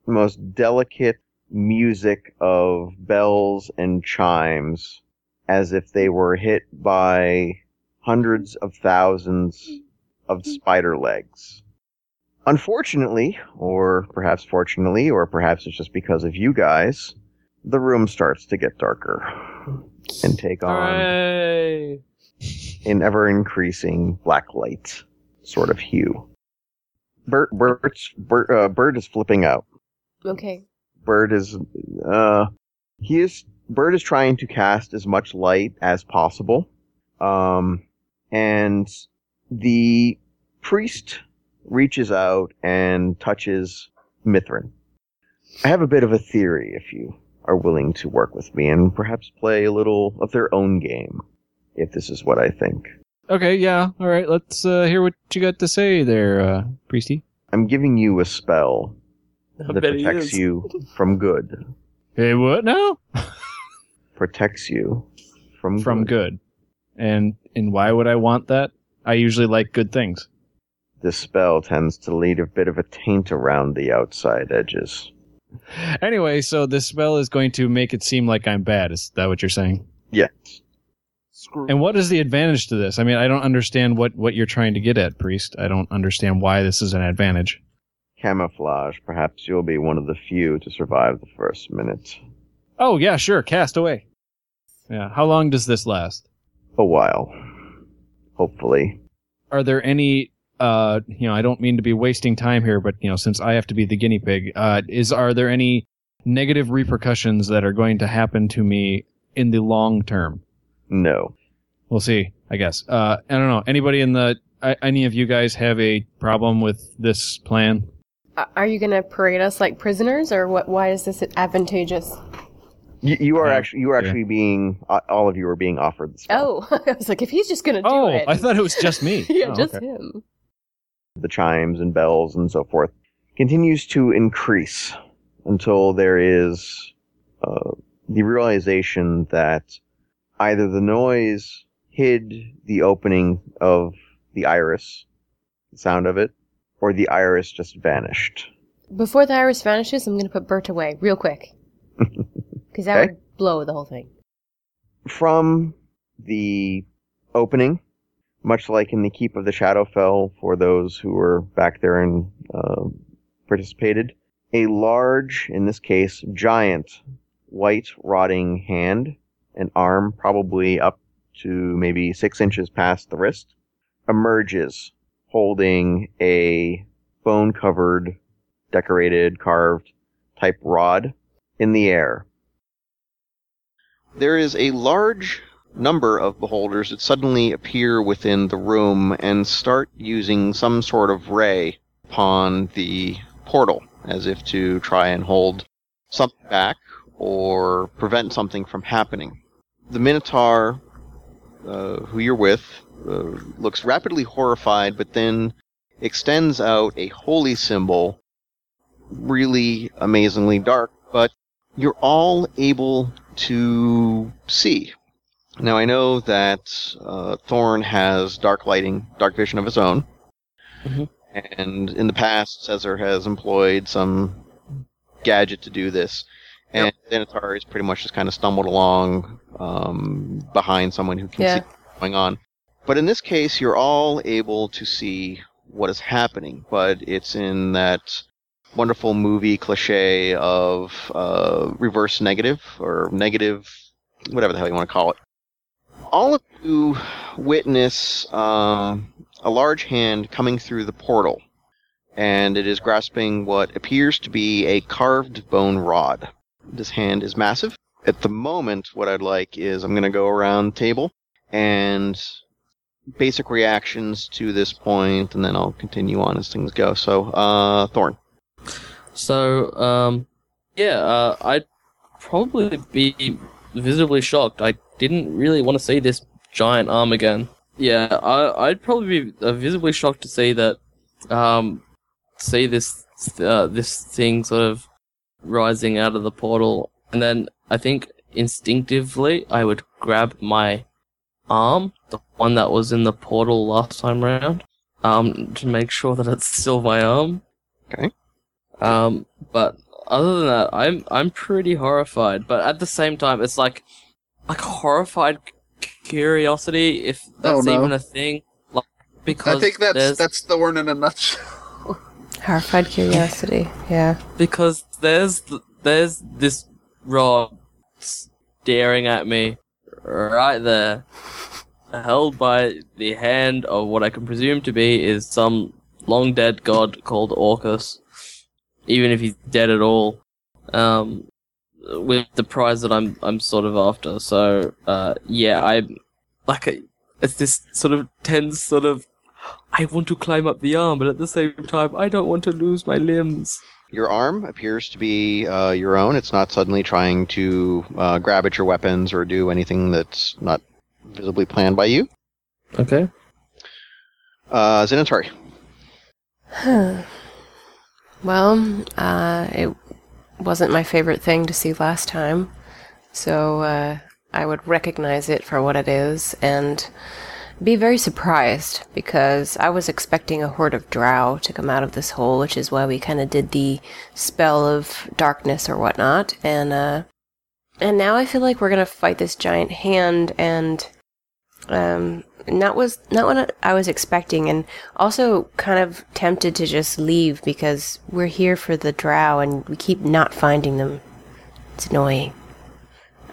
most delicate music of bells and chimes as if they were hit by hundreds of thousands of spider legs. Unfortunately, or perhaps fortunately, or perhaps it's just because of you guys, the room starts to get darker and take on Hooray! an ever increasing black light sort of hue. Bert, Bert's, Bert, uh, Bert is flipping out. Okay. Bird is uh he is Bird is trying to cast as much light as possible. Um and the priest reaches out and touches Mithrin. I have a bit of a theory if you are willing to work with me and perhaps play a little of their own game, if this is what I think. Okay, yeah. All right, let's uh, hear what you got to say there, uh, Priesty. I'm giving you a spell I that bet he protects is. you from good. Hey, what now? Protects you from From good. And and why would I want that? I usually like good things. This spell tends to leave a bit of a taint around the outside edges. Anyway, so this spell is going to make it seem like I'm bad. Is that what you're saying? Yes. Screw. And what is the advantage to this? I mean, I don't understand what what you're trying to get at, priest. I don't understand why this is an advantage. Camouflage. Perhaps you'll be one of the few to survive the first minute. Oh yeah, sure. Cast away. Yeah. How long does this last? A while. Hopefully. Are there any? Uh, you know, I don't mean to be wasting time here, but you know, since I have to be the guinea pig, uh, is are there any negative repercussions that are going to happen to me in the long term? No. We'll see. I guess. Uh, I don't know. Anybody in the? I any of you guys have a problem with this plan? A- Are you gonna parade us like prisoners, or what? Why is this advantageous? You, you are Uh, actually you are yeah. actually being uh, all of you are being offered the spell. Oh, I was like, if he's just gonna do it. Oh, it. I thought it was just me. yeah, Oh, just okay. him. The chimes and bells and so forth continues to increase until there is uh, the realization that either the noise hid the opening of the iris, the sound of it, or the iris just vanished. Before the iris vanishes, I'm gonna put Bert away real quick, because that Okay. would blow the whole thing. from the opening, much like in the Keep of the Shadowfell for those who were back there and uh, participated, a large, in this case, giant, white rotting hand, an arm probably up to maybe six inches past the wrist, emerges holding a bone covered, decorated, carved type rod in the air there is a large number of beholders that suddenly appear within the room and start using some sort of ray upon the portal, as if to try and hold something back or prevent something from happening. The Minotaur, uh, who you're with, uh, looks rapidly horrified, but then extends out a holy symbol, really amazingly dark, but you're all able to see. Now I know that uh, Thorn has dark lighting, dark vision of his own, Mhm. and in the past, Caesar has employed some gadget to do this, and Xanatari has pretty much just kind of stumbled along um, behind someone who can Yeah. see what's going on. But in this case, you're all able to see what is happening, but it's in that wonderful movie cliche of uh, reverse negative or negative, whatever the hell you want to call it. All of you witness um, a large hand coming through the portal, and it is grasping what appears to be a carved bone rod. This hand is massive. At the moment, what I'd like is I'm going to go around the table and basic reactions to this point, and then I'll continue on as things go. So, uh, Thorn. So, um, yeah, uh, I'd probably be visibly shocked. I didn't really want to see this giant arm again. Yeah, I, I'd probably be uh, visibly shocked to see that, um, see this, uh, this thing sort of rising out of the portal, and then I think instinctively I would grab my arm, the one that was in the portal last time round, um, to make sure that it's still my arm. Okay. Um, but other than that, I'm I'm pretty horrified. But at the same time, it's like like horrified curiosity, if that's Oh, no. even a thing. Like because I think that's there's, that's Thorn in a nutshell. Horrified curiosity. Yeah. because there's there's this rod staring at me right there, held by the hand of what I can presume to be is some long dead god called Orcus, even if he's dead at all. Um, with the prize that I'm I'm sort of after. So uh, yeah, I like a, it's this sort of tense sort of. I want to climb up the arm, but at the same time, I don't want to lose my limbs. Your arm appears to be uh, your own. It's not suddenly trying to uh, grab at your weapons or do anything that's not visibly planned by you. Okay. Uh, Xanatari. Well, uh, it wasn't my favorite thing to see last time, so uh, I would recognize it for what it is and be very surprised because I was expecting a horde of drow to come out of this hole, which is why we kind of did the spell of darkness or whatnot, and uh, and now I feel like we're gonna fight this giant hand and um not was not what I was expecting and also kind of tempted to just leave because we're here for the drow and we keep not finding them. It's annoying.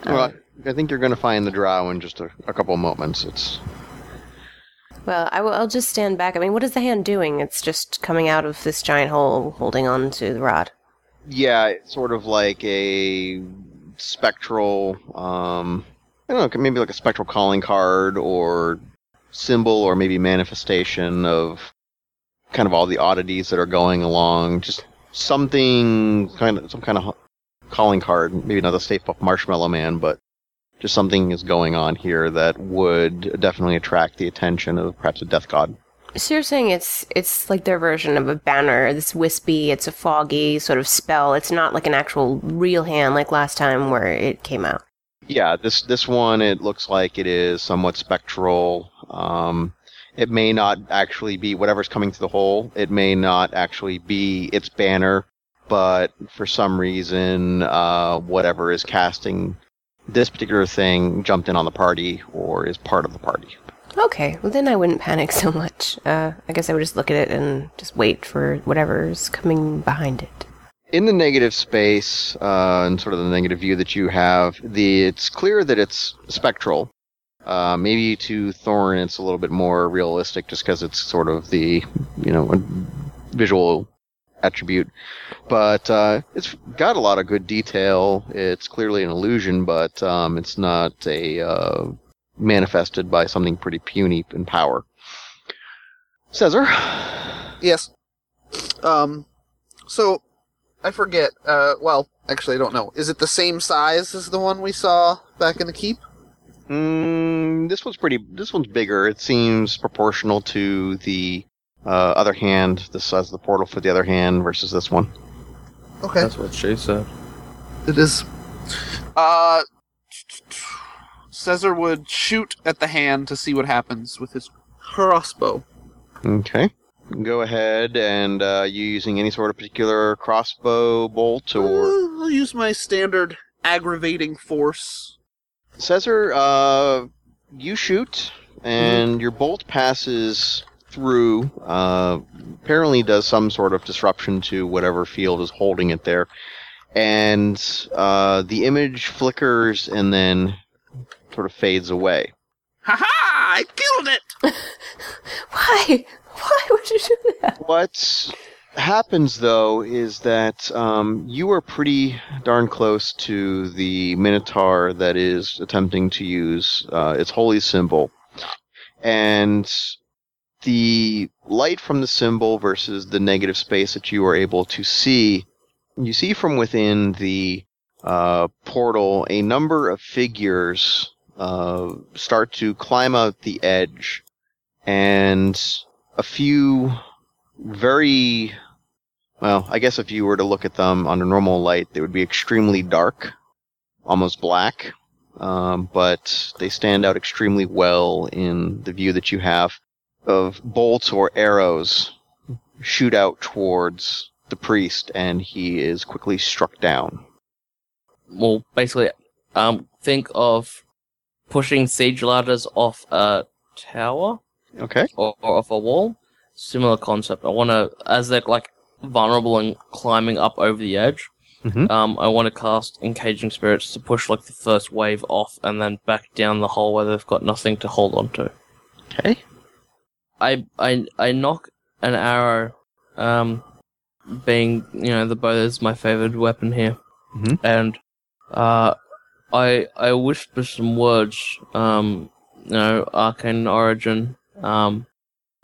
well, I think you're going to find the drow in just a, a couple of moments. It's Well, I will, I'll just stand back. I mean, what is the hand doing? It's just coming out of this giant hole holding on to the rod. yeah, it's sort of like a spectral, um, I don't know, maybe like a spectral calling card or symbol or maybe manifestation of kind of all the oddities that are going along. Just something kind of some kind of calling card. Maybe not the Stay Puft Marshmallow Man, but just something is going on here that would definitely attract the attention of perhaps a death god. So you're saying it's it's like their version of a banner. This wispy, it's a foggy sort of spell. It's not like an actual real hand like last time where it came out. Yeah, this this one it looks like it is somewhat spectral. Um, it may not actually be whatever's coming through the hole. It may not actually be its banner, but for some reason, uh, whatever is casting this particular thing jumped in on the party or is part of the party. Okay, well then I wouldn't panic so much. Uh, I guess I would just look at it and just wait for whatever's coming behind it. In the negative space uh, and sort of the negative view that you have, the it's clear that it's spectral. Uh, maybe to Thorn, it's a little bit more realistic, just because it's sort of the you know visual attribute. But uh, it's got a lot of good detail. It's clearly an illusion, but um, it's not a uh, manifested by something pretty puny in power. Caesar. Yes. Um. So, I forget. Uh. Well, actually, I don't know. Is it the same size as the one we saw back in the keep? Mm, this one's pretty. This one's bigger. It seems proportional to the uh, other hand. The size of the portal for the other hand versus this one. Okay. That's what she said. It is. Uh. Caesar would shoot at the hand to see what happens with his crossbow. Okay. Go ahead and uh, you using any sort of particular crossbow bolt or Uh, I'll use my standard aggravating force. Caesar. Uh, you shoot and your bolt passes through. Uh, apparently does some sort of disruption to whatever field is holding it there, and uh, the image flickers and then sort of fades away. Ha ha! I killed it! Why? Why would you do that? What happens though is that um, you are pretty darn close to the Minotaur that is attempting to use uh, its holy symbol, and the light from the symbol versus the negative space that you are able to see. You see from within the uh, portal a number of figures uh, start to climb out the edge, and a few very well, I guess if you were to look at them under normal light, they would be extremely dark, almost black. Um, but they stand out extremely well in the view that you have of bolts or arrows shoot out towards the priest, and he is quickly struck down. Well, basically, um, think of pushing siege ladders off a tower Okay. or, or off a wall. Similar concept. I want to, as they're like vulnerable and climbing up over the edge. Mhm. Um, I want to cast encaging spirits to push like the first wave off and then back down the hole where they've got nothing to hold on to. Okay. I I I knock an arrow, um, being you know the bow is my favorite weapon here, Mhm. and uh, I I whisper some words, um, you know, arcane origin, um,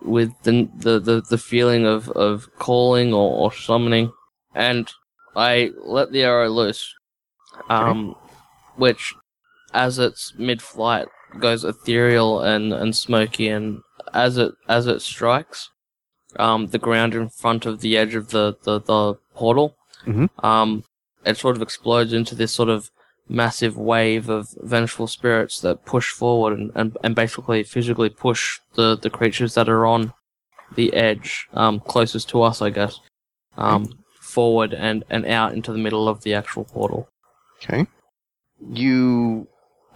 with the the the, the feeling of of calling or, or summoning, and I let the arrow loose, um, which as it's mid-flight goes ethereal and and smoky and as it as it strikes um, the ground in front of the edge of the the, the portal, Mhm. um, it sort of explodes into this sort of massive wave of vengeful spirits that push forward and, and, and basically physically push the, the creatures that are on the edge, um, closest to us, I guess, um, forward and, and out into the middle of the actual portal. Okay. You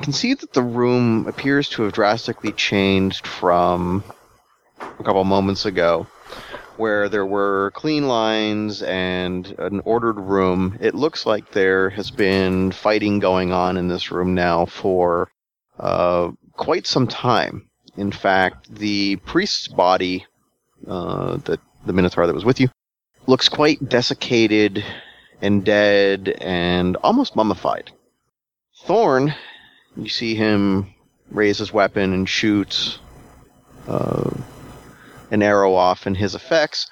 can see that the room appears to have drastically changed from a couple moments ago, where there were clean lines and an ordered room. It looks like there has been fighting going on in this room now for uh, quite some time. In fact, the priest's body, uh, the the minotaur that was with you, looks quite desiccated and dead and almost mummified. Thorn, you see him raise his weapon and shoot uh, an arrow off and his effects,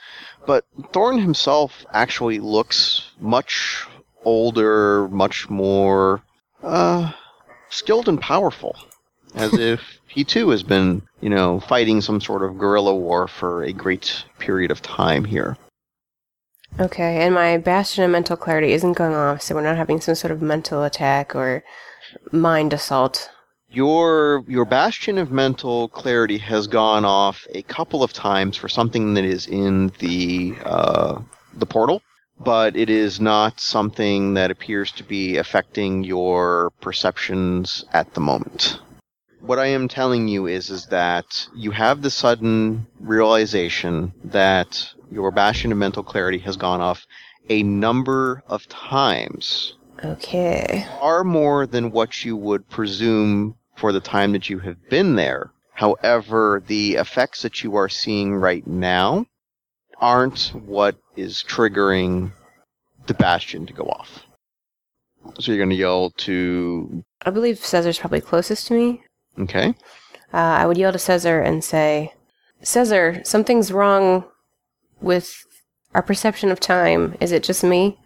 but Thorn himself actually looks much older, much more uh, skilled and powerful, as if he too has been, you know, fighting some sort of guerrilla war for a great period of time here. Okay, and my bastion of mental clarity isn't going off, so we're not having some sort of mental attack or mind assault. Your your bastion of mental clarity has gone off a couple of times for something that is in the uh, the portal, but it is not something that appears to be affecting your perceptions at the moment. What I am telling you is is that you have the sudden realization that your bastion of mental clarity has gone off a number of times Okay. far more than what you would presume for the time that you have been there. However, the effects that you are seeing right now aren't what is triggering the bastion to go off. So you're going to yell to. I believe Caesar's probably closest to me. Okay. Uh, I would yell to Caesar and say, Caesar, something's wrong with our perception of time. Is it just me?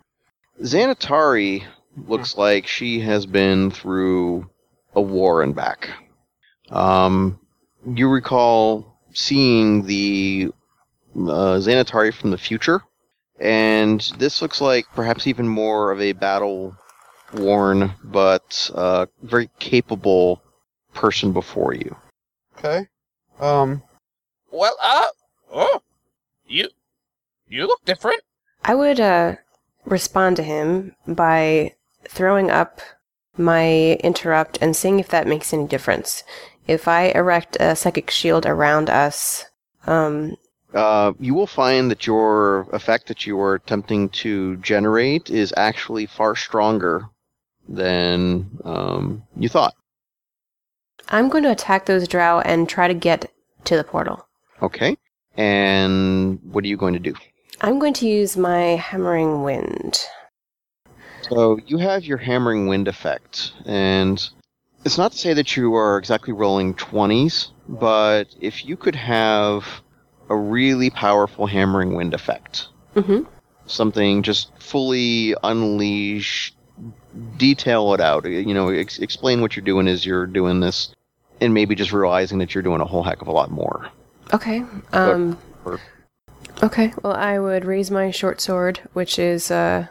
Xanatari looks like she has been through a war and back. Um, you recall seeing the uh, Xanatari from the future, and this looks like perhaps even more of a battle worn but uh, very capable person before you. Okay. Um. Well, uh, oh, you, you look different. I would uh, respond to him by throwing up my interrupt and seeing if that makes any difference. If I erect a psychic shield around us, um, Uh, you will find that your effect that you are attempting to generate is actually far stronger than um, you thought. I'm going to attack those drow and try to get to the portal. Okay. And what are you going to do? I'm going to use my hammering wind. So you have your hammering wind effect, and it's not to say that you are exactly rolling 20s, but if you could have a really powerful hammering wind effect, Mm-hmm. something just fully unleash, detail it out, you know, ex- explain what you're doing as you're doing this, and maybe just realizing that you're doing a whole heck of a lot more. Okay. Um. or- Okay. Well, I would raise my short sword, which is uh,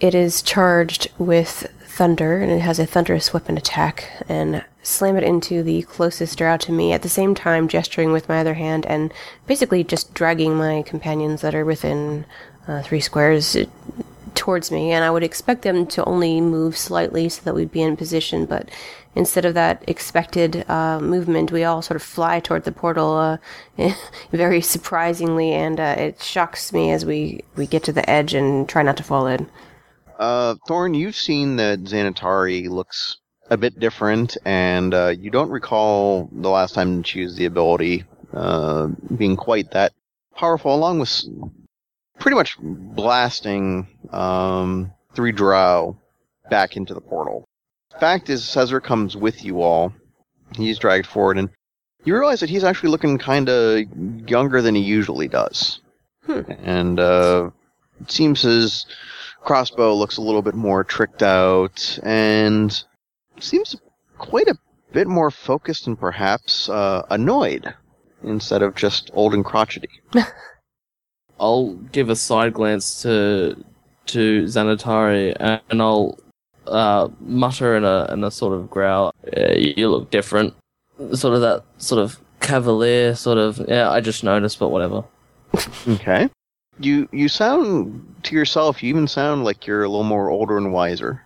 it is charged with thunder, and it has a thunderous weapon attack, and slam it into the closest drow to me. At the same time, gesturing with my other hand, and basically just dragging my companions that are within uh, three squares uh, towards me, and I would expect them to only move slightly so that we'd be in position. But instead of that expected uh, movement, we all sort of fly toward the portal, uh, very surprisingly, and uh, it shocks me as we we get to the edge and try not to fall in. Uh, Thorn, you've seen that Xanatari looks a bit different, and uh, you don't recall the last time she used the ability uh, being quite that powerful, along with pretty much blasting um, three drow back into the portal. Fact is, Caesar comes with you all. He's dragged forward, and you realize that he's actually looking kind of younger than he usually does. Hmm. And uh, it seems his crossbow looks a little bit more tricked out, and seems quite a bit more focused and perhaps uh, annoyed instead of just old and crotchety. I'll give a side glance to to Xanatari and, and I'll uh, mutter in a in a sort of growl. "Yeah, you look different. Sort of that sort of cavalier sort of. Yeah, I just noticed, but whatever. Okay. You you sound to yourself. You even sound like you're a little more older and wiser.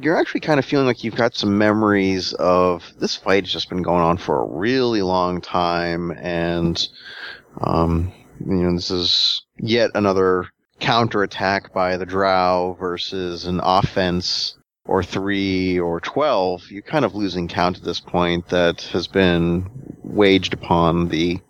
You're actually kind of feeling like you've got some memories of this fight has just been going on for a really long time, and um, you know this is yet another counterattack by the Drow versus an offense or three or twelve. You're kind of losing count at this point. That has been waged upon the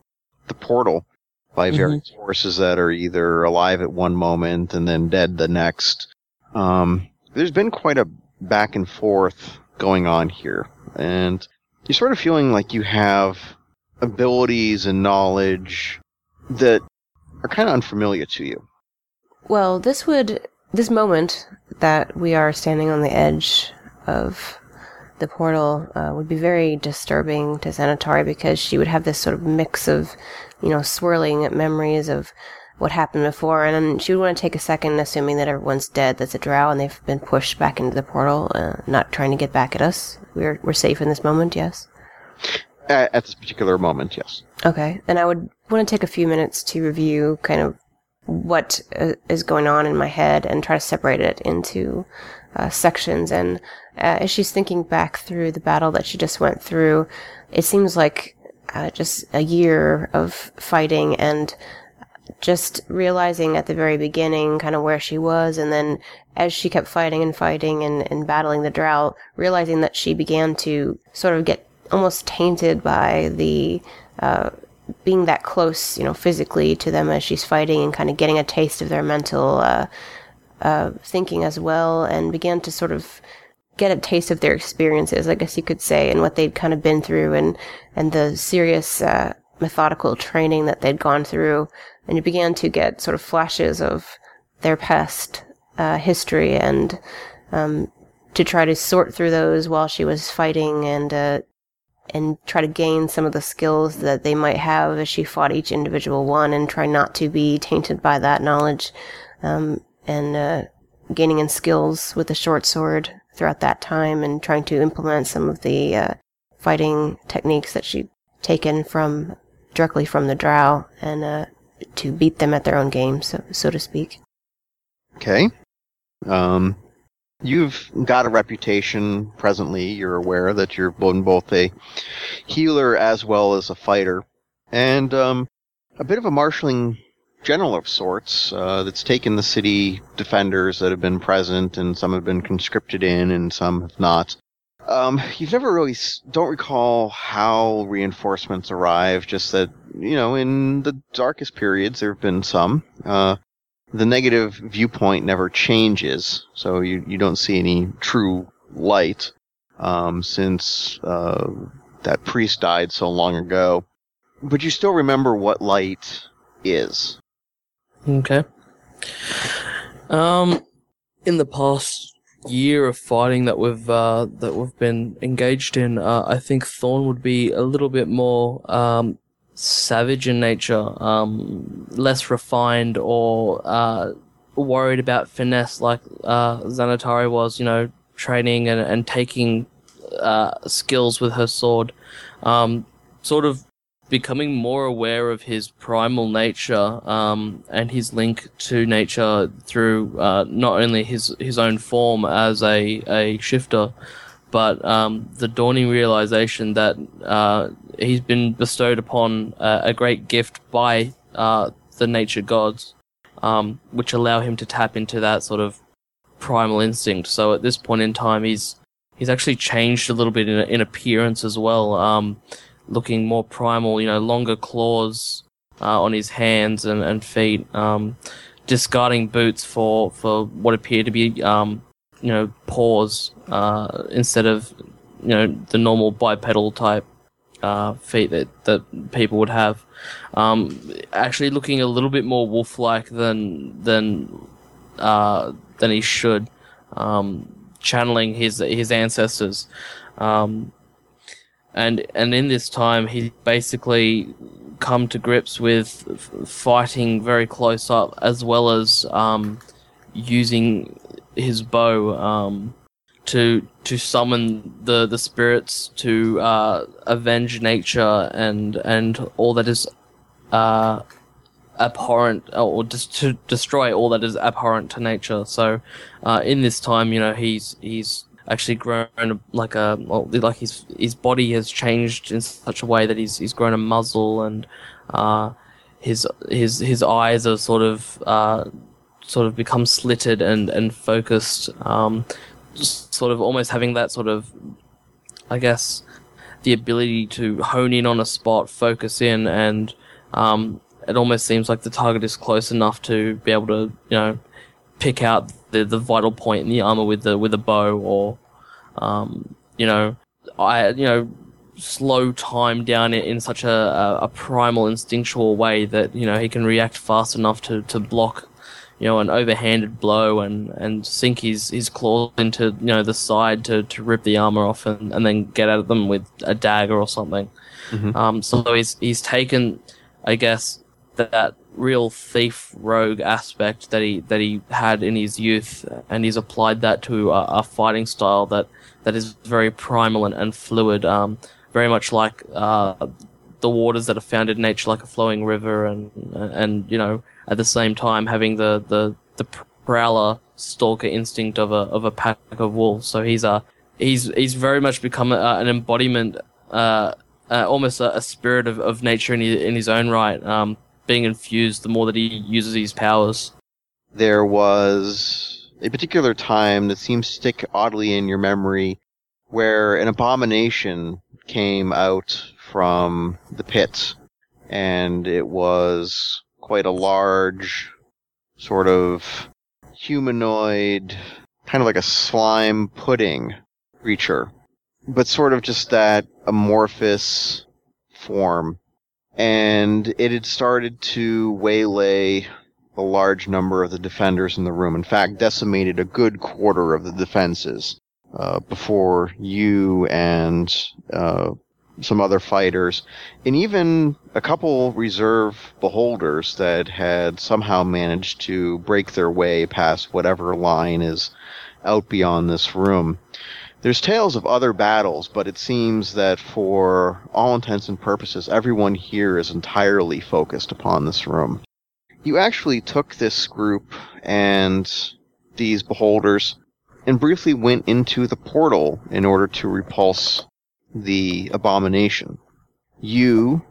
the portal by Mhm. various forces that are either alive at one moment and then dead the next. Um, there's been quite a back and forth going on here, and you're sort of feeling like you have abilities and knowledge that are kind of unfamiliar to you. Well, this would this moment that we are standing on the edge of the portal uh, would be very disturbing to Xanatari because she would have this sort of mix of, you know, swirling memories of what happened before, and she would want to take a second, assuming that everyone's dead, that's a drow, and they've been pushed back into the portal, uh, not trying to get back at us. We're we're safe in this moment, yes. At, at this particular moment, yes. Okay, and I would want to take a few minutes to review kind of what uh, is going on in my head and try to separate it into uh, sections. And uh, as she's thinking back through the battle that she just went through, it seems like uh, just a year of fighting and just realizing at the very beginning kind of where she was and then as she kept fighting and fighting and, and battling the drow realizing that she began to sort of get almost tainted by the uh, being that close you know physically to them as she's fighting and kind of getting a taste of their mental uh, uh, thinking as well and began to sort of get a taste of their experiences i guess you could say and what they'd kind of been through and and the serious uh, methodical training that they'd gone through. And you began to get sort of flashes of their past uh, history and um, to try to sort through those while she was fighting and uh, and try to gain some of the skills that they might have as she fought each individual one and try not to be tainted by that knowledge. Um, and uh, gaining in skills with the short sword throughout that time and trying to implement some of the uh, fighting techniques that she'd taken from directly from the drow and uh, to beat them at their own game, so so to speak. Okay. Um, you've got a reputation presently. You're aware that you're both a healer as well as a fighter, and um, a bit of a marshaling general of sorts uh, that's taken the city defenders that have been present, and some have been conscripted in, and some have not. Um, you've never really don't recall how reinforcements arrive. Just that you know, in the darkest periods, there have been some. Uh, the negative viewpoint never changes, so you, you don't see any true light um, since uh, that priest died so long ago. But you still remember what light is. Okay. Um, in the past year of fighting that we've uh, that we've been engaged in, uh, I think Thorn would be a little bit more um, savage in nature, um, less refined or uh, worried about finesse like uh, Xanatari was. You know, training and and taking uh, skills with her sword. Um, sort of becoming more aware of his primal nature um, and his link to nature through uh, not only his his own form as a a shifter, but um, the dawning realization that uh, he's been bestowed upon a, a great gift by uh, the nature gods, um, which allow him to tap into that sort of primal instinct. So at this point in time, he's he's actually changed a little bit in, in appearance as well, um, looking more primal. You know, longer claws uh, on his hands and, and feet, um, discarding boots for for what appear to be um, you know paws uh, instead of you know the normal bipedal type uh, feet that that people would have. Um, actually, looking a little bit more wolf-like than than uh, than he should, um, channeling his his ancestors. Um, and and in this time, he basically come to grips with f- fighting very close up, as well as um, using his bow um, to to summon the the spirits to uh, avenge nature and and all that is uh, abhorrent or just to destroy all that is abhorrent to nature. So uh, in this time, you know, he's he's actually grown like a well, like his his body has changed in such a way that he's he's grown a muzzle and uh, his his his eyes are sort of uh, sort of become slitted and and focused, um, sort of almost having that sort of, I guess, the ability to hone in on a spot, focus in, and um, it almost seems like the target is close enough to be able to you know pick out the the vital point in the armor with the with a bow or um, you know I you know slow time down in, in such a, a, a primal instinctual way that you know he can react fast enough to, to block you know an overhanded blow and, and sink his, his claws into you know the side to, to rip the armor off and, and then get at them with a dagger or something. Mhm. Um, so he's he's taken I guess that real thief rogue aspect that he that he had in his youth, and he's applied that to a, a fighting style that that is very primal and, and fluid, um, very much like uh, the waters that are found in nature, like a flowing river, and and you know at the same time having the the the prowler stalker instinct of a of a pack of wolves. So he's a he's he's very much become a, an embodiment. Uh, uh, almost a, a spirit of, of nature in his, in his own right, um, being infused the more that he uses his powers. there was a particular time that seems to stick oddly in your memory where an abomination came out from the pit and it was quite a large sort of humanoid kind of like a slime pudding creature but sort of just that amorphous form and it had started to waylay a large number of the defenders in the room. In fact, decimated a good quarter of the defenses uh, before you and uh, some other fighters, and even a couple reserve beholders that had somehow managed to break their way past whatever line is out beyond this room. There's tales of other battles, but it seems that for all intents and purposes, everyone here is entirely focused upon this room you actually took this group and these beholders and briefly went into the portal in order to repulse the abomination. You,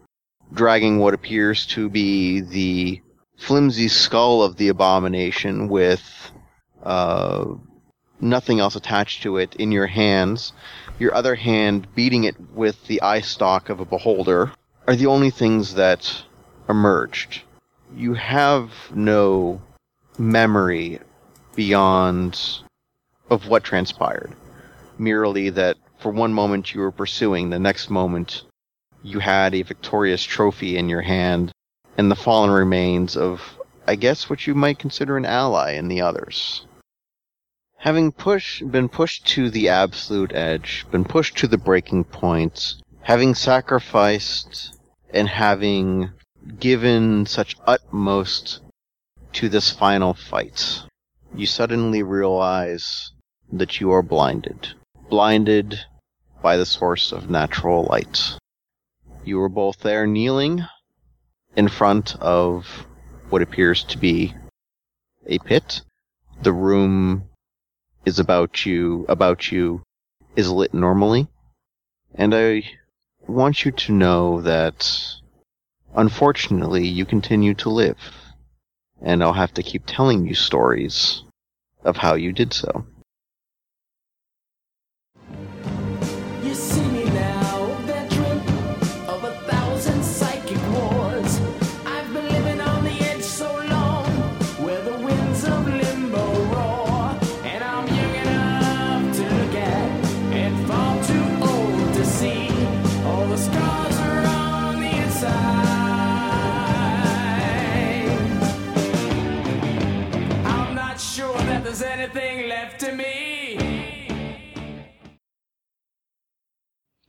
dragging what appears to be the flimsy skull of the abomination with uh, nothing else attached to it in your hands, your other hand beating it with the eye stalk of a beholder, are the only things that emerged you have no memory beyond of what transpired. Merely that for one moment you were pursuing, the next moment you had a victorious trophy in your hand, and the fallen remains of, I guess, what you might consider an ally in the others. Having push, been pushed to the absolute edge, been pushed to the breaking point, having sacrificed and having given such utmost to this final fight, you suddenly realize that you are blinded. Blinded by the source of natural light. You were both there kneeling in front of what appears to be a pit. The room is about you, about you, is lit normally. And I want you to know that unfortunately you continue to live. And I'll have to keep telling you stories of how you did so.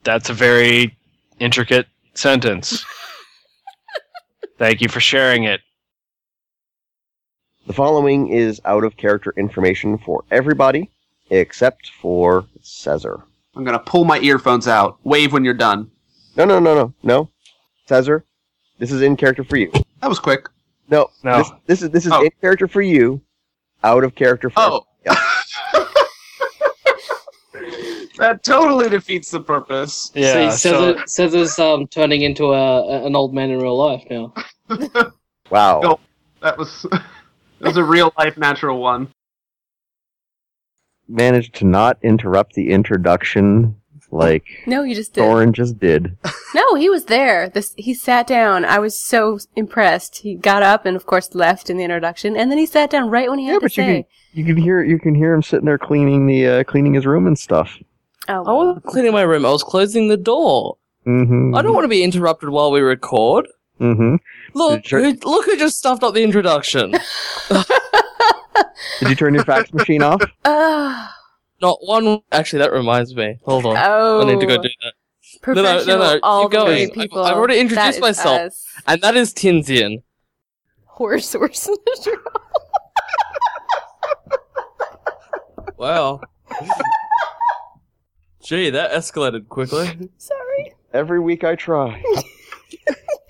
That's a very intricate sentence. Thank you for sharing it. The following is out of character information for everybody except for Caesar. I'm gonna pull my earphones out. Wave when you're done. No, no, no, no, no. Caesar, this is in character for you. That was quick. No, No. This, this is this is Oh. in character for you, out of character for. Oh. That totally defeats the purpose. Yeah. See, so Caesar, Caesar's um, turning into a, a- an old man in real life now. Wow. No. That was that was a real life natural one. Managed to not interrupt the introduction like No, you just did. Thorin just did. No, he was there. This he sat down. I was so impressed. He got up and of course left in the introduction, and then he sat down right when he had Yeah, to but you say. can you can hear you can hear him sitting there cleaning the uh, cleaning his room and stuff. Oh, I wasn't cleaning my room. I was closing the door. Mm-hmm. I don't want to be interrupted while we record. Mm-hmm. Look, Sure. who, look who just stuffed up the introduction. Did you turn your fax machine off? Ah, Not one. Actually, that reminds me. Hold on. oh, I need to go do that. no, no, professional, no, all keep the way going. I've- people. I've already introduced myself. us. And that is Tinsian. Horse source in the show. Wow. Gee, that escalated quickly. Sorry. Every week I try.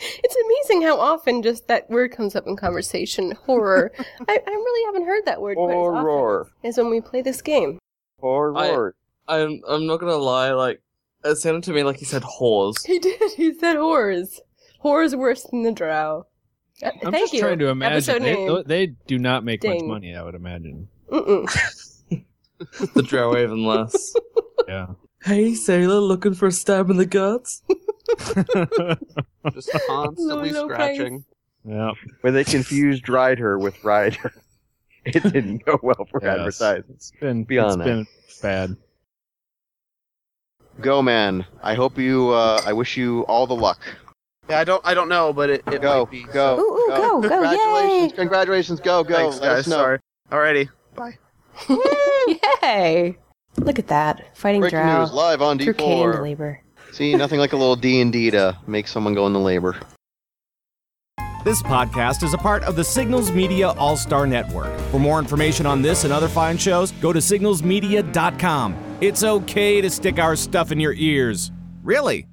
It's amazing how often just that word comes up in conversation. Horror. I, I really haven't heard that word quite often Horror. Is when we play this game. Horror. I'm I'm not gonna lie, like it sounded to me like he said whores. He did. He said horrors. Horrors worse than the drow. Uh, I'm thank just you. trying to Episode imagine. They, name. they do not make much Ding. money, I would imagine. Mm-mm. the drow even less. Yeah. Hey sailor, looking for a stab in the guts? Just constantly Lolo scratching. yeah. Where they confused Rider with Rider. It didn't go well for Yes. advertisements. It's been, Beyond it's been bad. Go, man. I hope you. Uh, I wish you all the luck. Yeah, I don't I don't know, but it, it Go, might be. go, Ooh, ooh, go, go, Congratulations, yay. congratulations. Go, go. Thanks, Let guys. Sorry. Alrighty. Bye. Yay! Look at that. Fighting Breaking drow news live on through canned D4. labor. See, nothing like a little D and D to make someone go into labor. This podcast is a part of the Signals Media All Star Network. For more information on this and other fine shows, go to signalsmedia.com. It's okay to stick our stuff in your ears. Really?